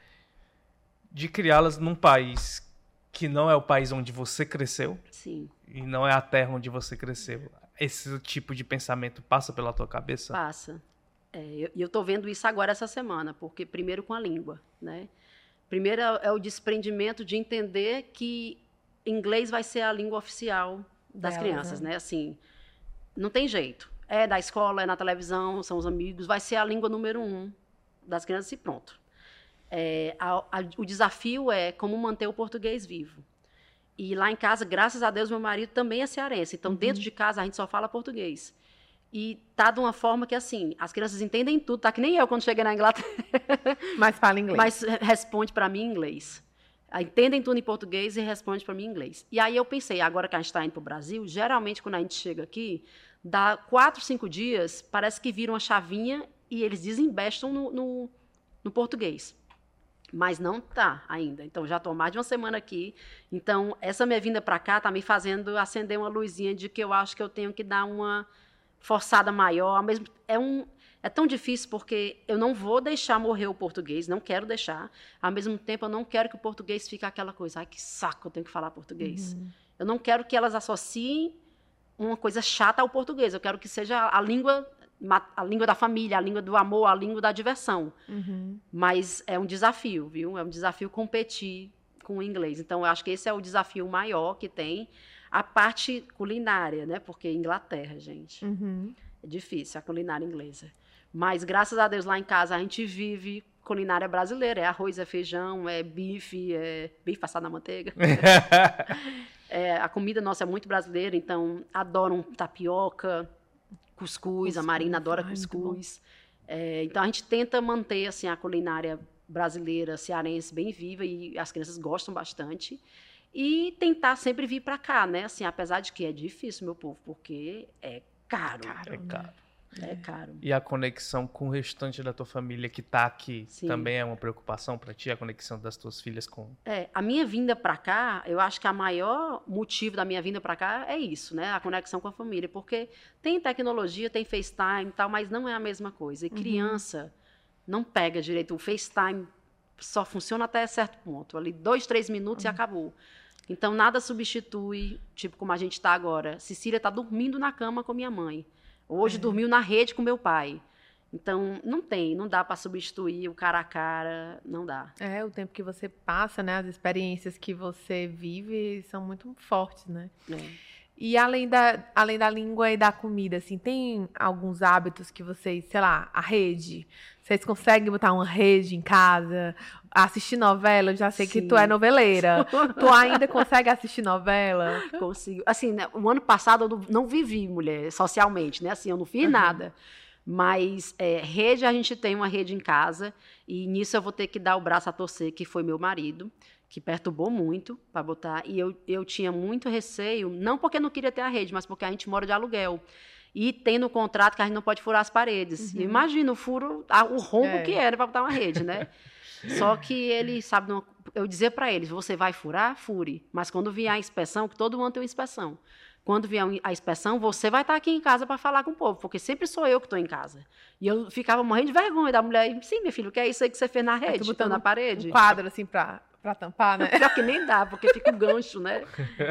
de criá-las num país que não é o país onde você cresceu Sim, e não é a terra onde você cresceu? Esse tipo de pensamento passa pela tua cabeça? passa. É, eu- E eu estou vendo isso agora essa semana, porque primeiro com a língua, né? Primeiro é é o desprendimento de entender que inglês vai ser a língua oficial das Delas, crianças, né? né? Assim, não tem jeito. É da escola, é na televisão, são os amigos, vai ser a língua número um das crianças e pronto. É, a- a- o desafio é como manter o português vivo. E lá em casa, graças a Deus, meu marido também é cearense. Então, dentro de casa, a gente só fala português. E tá de uma forma que, assim, as crianças entendem tudo. Tá que nem eu quando cheguei na Inglaterra, Mas fala inglês. mas re- responde para mim em inglês. Aí Entendem tudo em português e responde para mim em inglês. E aí eu pensei, agora que a gente está indo para o Brasil, geralmente quando a gente chega aqui, dá quatro, cinco dias, parece que viram uma chavinha e eles desembestam no, no, no português. Mas não tá ainda. Então já estou mais de uma semana aqui. Então essa minha vinda para cá está me fazendo acender uma luzinha de que eu acho que eu tenho que dar uma forçada maior. Mesmo é um é tão difícil porque eu não vou deixar morrer o português, não quero deixar. Ao mesmo tempo, eu não quero que o português fique aquela coisa, ai que saco, eu tenho que falar português. Uhum. Eu não quero que elas associem uma coisa chata ao português. Eu quero que seja a língua a língua da família, a língua do amor, a língua da diversão. Uhum. Mas é um desafio, viu? É um desafio competir com o inglês. Então, eu acho que esse é o desafio maior que tem. A parte culinária, né? Porque Inglaterra, gente. Uhum. É difícil a culinária inglesa. Mas graças a Deus lá em casa a gente vive culinária brasileira. É arroz, é feijão, é bife, é bife passado na manteiga. É, a comida nossa é muito brasileira, então adoram tapioca, cuscuz, a Cuscuz, Marina adora ai, cuscuz. É, então a gente tenta manter assim a culinária brasileira, cearense bem viva e as crianças gostam bastante. E tentar sempre vir para cá, né? Assim, apesar de que é difícil, meu povo, porque é caro. Caro, É né? caro. É caro. E a conexão com o restante da tua família que tá aqui Sim. também é uma preocupação pra ti, a conexão das tuas filhas com. É, a minha vinda para cá, eu acho que a maior motivo da minha vinda para cá é isso, né? A conexão com a família, porque tem tecnologia, tem FaceTime e tal, mas não é a mesma coisa. E Uhum. criança não pega direito. O FaceTime só funciona até certo ponto, ali dois, três minutos e Uhum. acabou. Então nada substitui, tipo como a gente está agora. Cecília está dormindo na cama com minha mãe. Hoje É. dormiu na rede com meu pai. Então não tem, não dá para substituir o cara a cara, não dá. É, o tempo que você passa, né? As experiências que você vive são muito fortes, né? É. E além da, além da língua e da comida, assim, tem alguns hábitos que vocês, sei lá, a rede. Vocês conseguem botar uma rede em casa? Assistir novela? Eu já sei que Sim. tu é noveleira. tu ainda consegue assistir novela? Consigo. Assim, né, o ano passado eu não, não vivi, mulher, socialmente, né? Assim, eu não fiz nada. Mas é, rede, a gente tem uma rede em casa. E nisso eu vou ter que dar o braço a torcer, que foi meu marido, que perturbou muito para botar. E eu, eu tinha muito receio, não porque não queria ter a rede, mas porque a gente mora de aluguel. E tem no contrato que a gente não pode furar as paredes. E Imagina o furo, a- o rombo É. que era para botar uma rede, né? Só que ele sabe, não- eu dizia para eles: você vai furar? Fure. Mas quando vier a inspeção, que todo ano tem uma inspeção. quando vier a inspeção, você vai estar aqui em casa para falar com o povo, porque sempre sou eu que estou em casa. E eu ficava morrendo de vergonha da mulher. Sim, meu filho, o que é isso aí que você fez na rede, botando na parede? Um quadro assim para para tampar, né? Pior que nem dá, porque fica o gancho, né?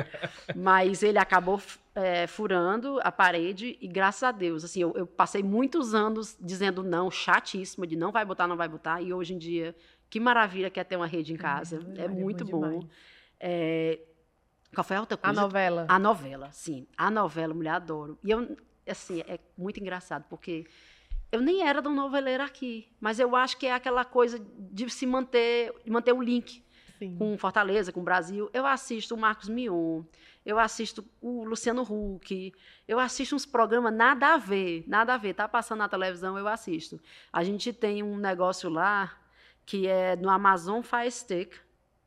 Mas ele acabou é, furando a parede e graças a Deus, assim, eu, eu, passei muitos anos dizendo não, chatíssima, de não vai botar, não vai botar, e hoje em dia, que maravilha que é ter uma rede em casa, é, é muito bom. É, qual foi a outra coisa? A novela. A novela, sim. A novela, mulher, adoro. E eu, assim, é muito engraçado, porque eu nem era de um noveleiro aqui, mas eu acho que é aquela coisa de se manter, de manter o link Sim. com Fortaleza, com Brasil. Eu assisto o Marcos Mion, eu assisto o Luciano Huck, eu assisto uns programas nada a ver, nada a ver. Tá passando na televisão, eu assisto. A gente tem um negócio lá que é no Amazon Fire Stick,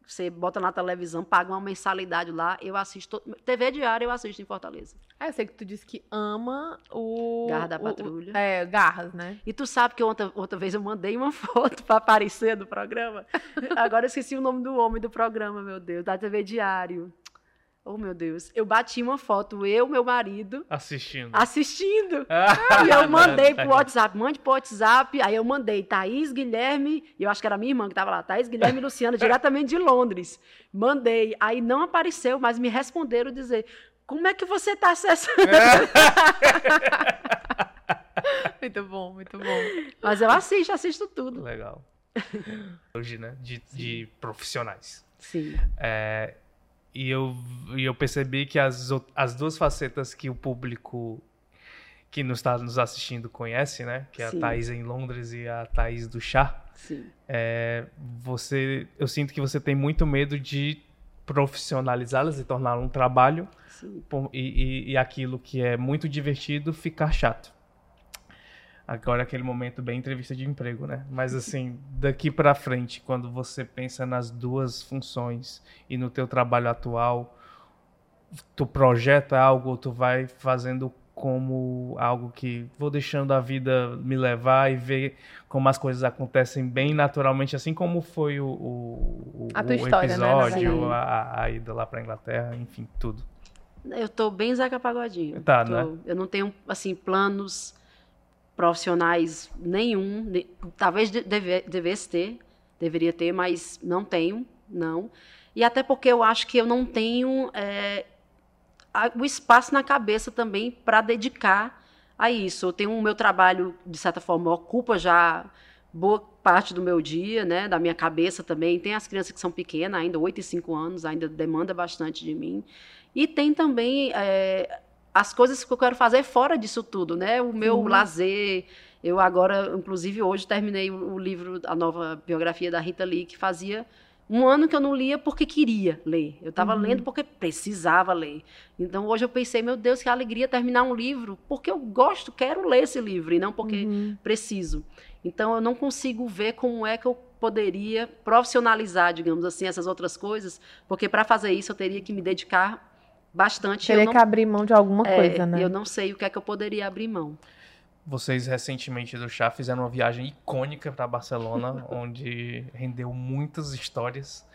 você bota na televisão, paga uma mensalidade lá, eu assisto. TV diária eu assisto em Fortaleza. É, eu sei que tu disse que ama o. Garra da Patrulha. O, é, Garras, né? E tu sabe que outra, outra vez eu mandei uma foto para aparecer do programa. Agora eu esqueci o nome do homem do programa, meu Deus, da TV Diário. Oh, meu Deus. Eu bati uma foto, eu, meu marido. Assistindo. Assistindo. e eu mandei pro WhatsApp. Mande pro WhatsApp. Aí eu mandei Thaís, Guilherme. E eu acho que era minha irmã que tava lá. Thaís, Guilherme e Luciana, diretamente de Londres. Mandei. Aí não apareceu, mas me responderam dizer: Como é que você tá acessando? muito bom, muito bom. Mas eu assisto, assisto tudo. Legal. Hoje, né? De, de profissionais. Sim. É, e eu, e eu percebi que as, as duas facetas que o público que nos está nos assistindo conhece, né? Que é Sim. a Thaís em Londres e a Thaís do chá. Sim. É, você, eu sinto que você tem muito medo de profissionalizá-las e torná um trabalho e, e, e aquilo que é muito divertido ficar chato. Agora aquele momento bem entrevista de emprego, né? Mas assim, daqui para frente, quando você pensa nas duas funções e no teu trabalho atual, tu projeta algo ou tu vai fazendo como algo que vou deixando a vida me levar e ver como as coisas acontecem bem naturalmente, assim como foi o, o, o história, né, episódio, né? a, a, ida lá para Inglaterra, enfim, tudo. Eu tô bem Zeca Pagodinho. Tá, tô, né? Eu não tenho, assim, planos profissionais nenhum. Talvez deve, devesse ter, deveria ter, mas não tenho, não. E até porque eu acho que eu não tenho é, a, o espaço na cabeça também para dedicar a isso. Eu tenho o meu trabalho, de certa forma, ocupa já boa parte do meu dia, né, da minha cabeça também. Tem as crianças que são pequenas, ainda 8 e 5 anos, ainda demanda bastante de mim. E tem também é, as coisas que eu quero fazer fora disso tudo, né? O meu uhum. lazer. Eu agora, inclusive, hoje terminei o, o, livro, a nova biografia da Rita Lee, que fazia um ano que eu não lia porque queria ler. Eu estava uhum. lendo porque precisava ler. Então, hoje eu pensei, meu Deus, que alegria terminar um livro, porque eu gosto, quero ler esse livro, e não porque uhum. preciso. Então, eu não consigo ver como é que eu poderia profissionalizar, digamos assim, essas outras coisas, porque para fazer isso eu teria que me dedicar bastante. Teria não, que abrir mão de alguma é, coisa, né? Eu não sei o que é que eu poderia abrir mão. Vocês recentemente do Chá fizeram uma viagem icônica para Barcelona, onde rendeu muitas histórias.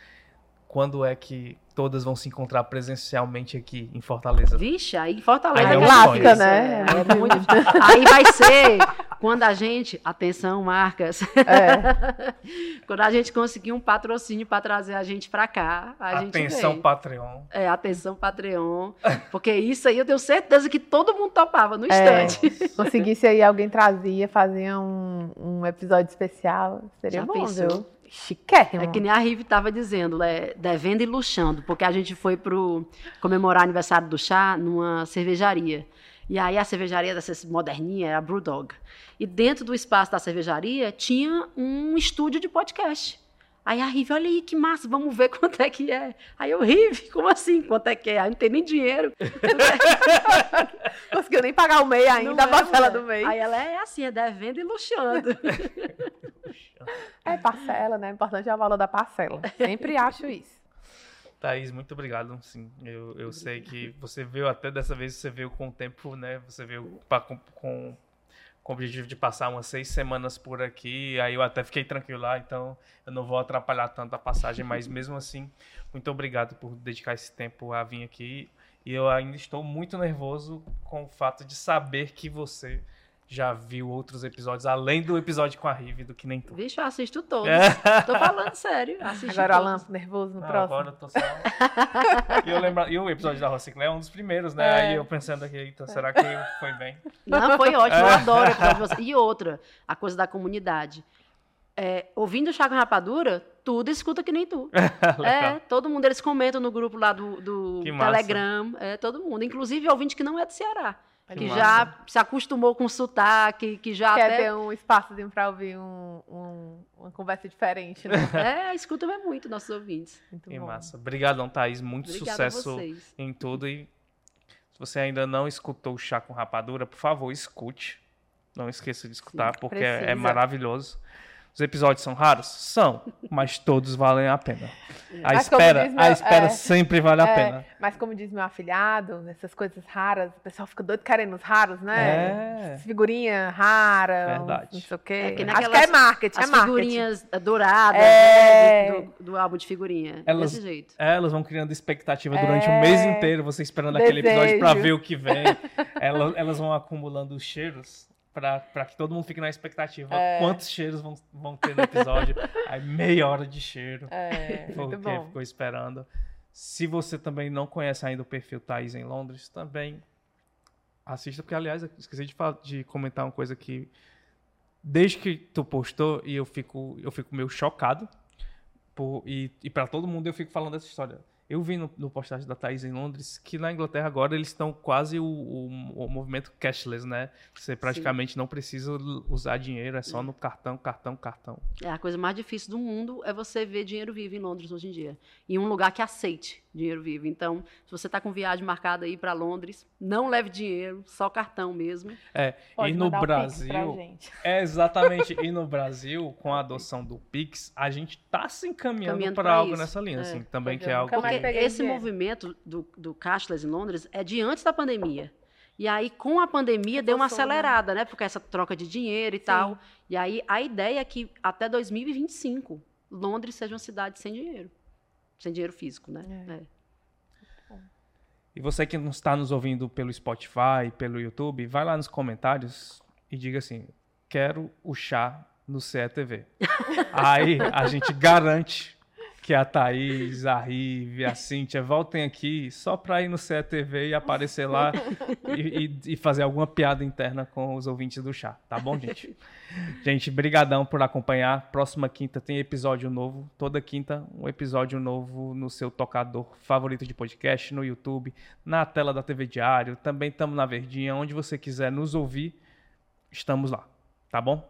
Quando é que todas vão se encontrar presencialmente aqui em Fortaleza? Vixe, aí em Fortaleza aí é clássica, né? É, é muito... aí vai ser quando a gente, atenção marcas, é. quando a gente conseguir um patrocínio para trazer a gente para cá, a atenção gente Patreon. É, atenção Patreon, porque isso aí eu tenho certeza que todo mundo topava no é. instante. É, conseguisse aí alguém trazia, fazia um, um episódio especial, seria Já bom, pensou? viu? Chiquérrimo. É que nem a Rive estava dizendo, é, devendo e luxando, porque a gente foi pro comemorar o aniversário do chá numa cervejaria. E aí a cervejaria dessa moderninha era a Brewdog. E dentro do espaço da cervejaria tinha um estúdio de podcast. Aí a Rive, olha aí que massa, vamos ver quanto é que é. Aí eu, Rive, como assim? Quanto é que é? Aí não tem nem dinheiro. Conseguiu nem pagar o MEI ainda, não a parcela é, do MEI. Aí ela é assim, é devendo e luxando. é parcela, né? O importante é o valor da parcela. Sempre acho isso. Thaís, muito obrigado. Sim, eu, eu sei que você veio até dessa vez, você veio com o tempo, né? Você veio pra, com, com, com o objetivo de passar umas seis semanas por aqui. Aí eu até fiquei tranquilo lá, então eu não vou atrapalhar tanto a passagem, mas mesmo assim, muito obrigado por dedicar esse tempo a vir aqui. E eu ainda estou muito nervoso com o fato de saber que você já viu outros episódios, além do episódio com a Rive, do que nem tu. Vixe, eu assisto todos. É. Tô falando sério. Assisto Agora o todos. Alan nervoso no Não, próximo. agora eu tô só. e, eu lembro... e o episódio da Rociclé é um dos primeiros, né? É. Aí eu pensando aqui, então, será que foi bem? Não, foi ótimo, eu É. adoro o episódio de você. E outra, a coisa da comunidade. É, ouvindo o Chá com Rapadura, tudo escuta que nem tu. É, todo mundo, eles comentam no grupo lá do, do. Telegram, é, todo mundo. Inclusive ouvinte que não é do Ceará. Que já se acostumou com sotaque, que já Quer até... ter um espaçozinho pra ouvir um, um- uma conversa diferente, né? É, escuta muito nossos ouvintes. Muito Que bom. massa. Obrigadão, Thaís. Muito Obrigada sucesso em tudo. E se você ainda não escutou o Chá com Rapadura, por favor, escute. Não esqueça de escutar, porque é, é precisa. maravilhoso. Os episódios são raros? São, mas todos valem a pena. A Mas espera, meu- a espera é, sempre vale a é, pena. Mas como diz meu afilhado, essas coisas raras, o pessoal fica doido querendo os raros, né? É. Figurinha rara, Verdade. não sei o quê. É, que Acho naquelas- que é marketing, é As marketing. figurinhas douradas É. né, do, do álbum de figurinha. Elas- Desse jeito. É, elas vão criando expectativa É. durante o mês inteiro, você esperando aquele episódio pra Desejo. ver o que vem. elas, elas vão acumulando os cheiros pra, pra que todo mundo fique na expectativa. É. Quantos cheiros vão, vão ter no episódio? Aí meia hora de cheiro. É, muito porque bom. ficou esperando. Se você também não conhece ainda o perfil Thaís em Londres, também assista, porque aliás, esqueci de, falar- de comentar uma coisa que desde que tu postou e eu fico, eu fico meio chocado. Por, e e para todo mundo eu fico falando dessa história. Eu vi no, no postagem da Thaís em Londres que na Inglaterra agora eles estão quase o, o, o movimento cashless, né? Você praticamente não precisa usar dinheiro, é só no cartão, cartão, cartão. É, a coisa mais difícil do mundo é você ver dinheiro vivo em Londres hoje em dia. Em um lugar que aceite dinheiro vivo. Então, se você está com viagem marcada aí para Londres, não leve dinheiro, só cartão mesmo. É, Pode e no Brasil. É, exatamente. E no Brasil, com a adoção do Pix, a gente tá se encaminhando Caminhando para algo isso. nessa linha, É. assim, também que é é, algo nunca mais que... peguei Esse dinheiro. movimento do, do cashless em Londres é de antes da pandemia. E aí, com a pandemia, deu uma né? acelerada, né? Porque essa troca de dinheiro e tal. E aí, a ideia é que até 2025, Londres seja uma cidade sem dinheiro. Sem dinheiro físico, né? É. É. E você que não está nos ouvindo pelo Spotify, pelo YouTube, vai lá nos comentários e diga assim, quero o chá no CETV. Aí a gente garante que a Thaís, a Rive, a Cíntia voltem aqui só para ir no CETV e aparecer lá e, e- e fazer alguma piada interna com os ouvintes do chá, tá bom, gente? Gente, brigadão por acompanhar. Próxima quinta tem episódio novo. Toda quinta um episódio novo no seu tocador favorito de podcast, no YouTube, na tela da TV Diário. Também estamos na Verdinha, onde você quiser nos ouvir, estamos lá, tá bom?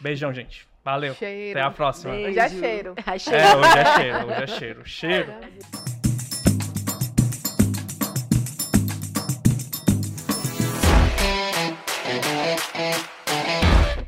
Beijão, gente. Valeu. Cheiro. Até a próxima. Beijo. Hoje é cheiro. É, hoje é cheiro, hoje é cheiro. Cheiro.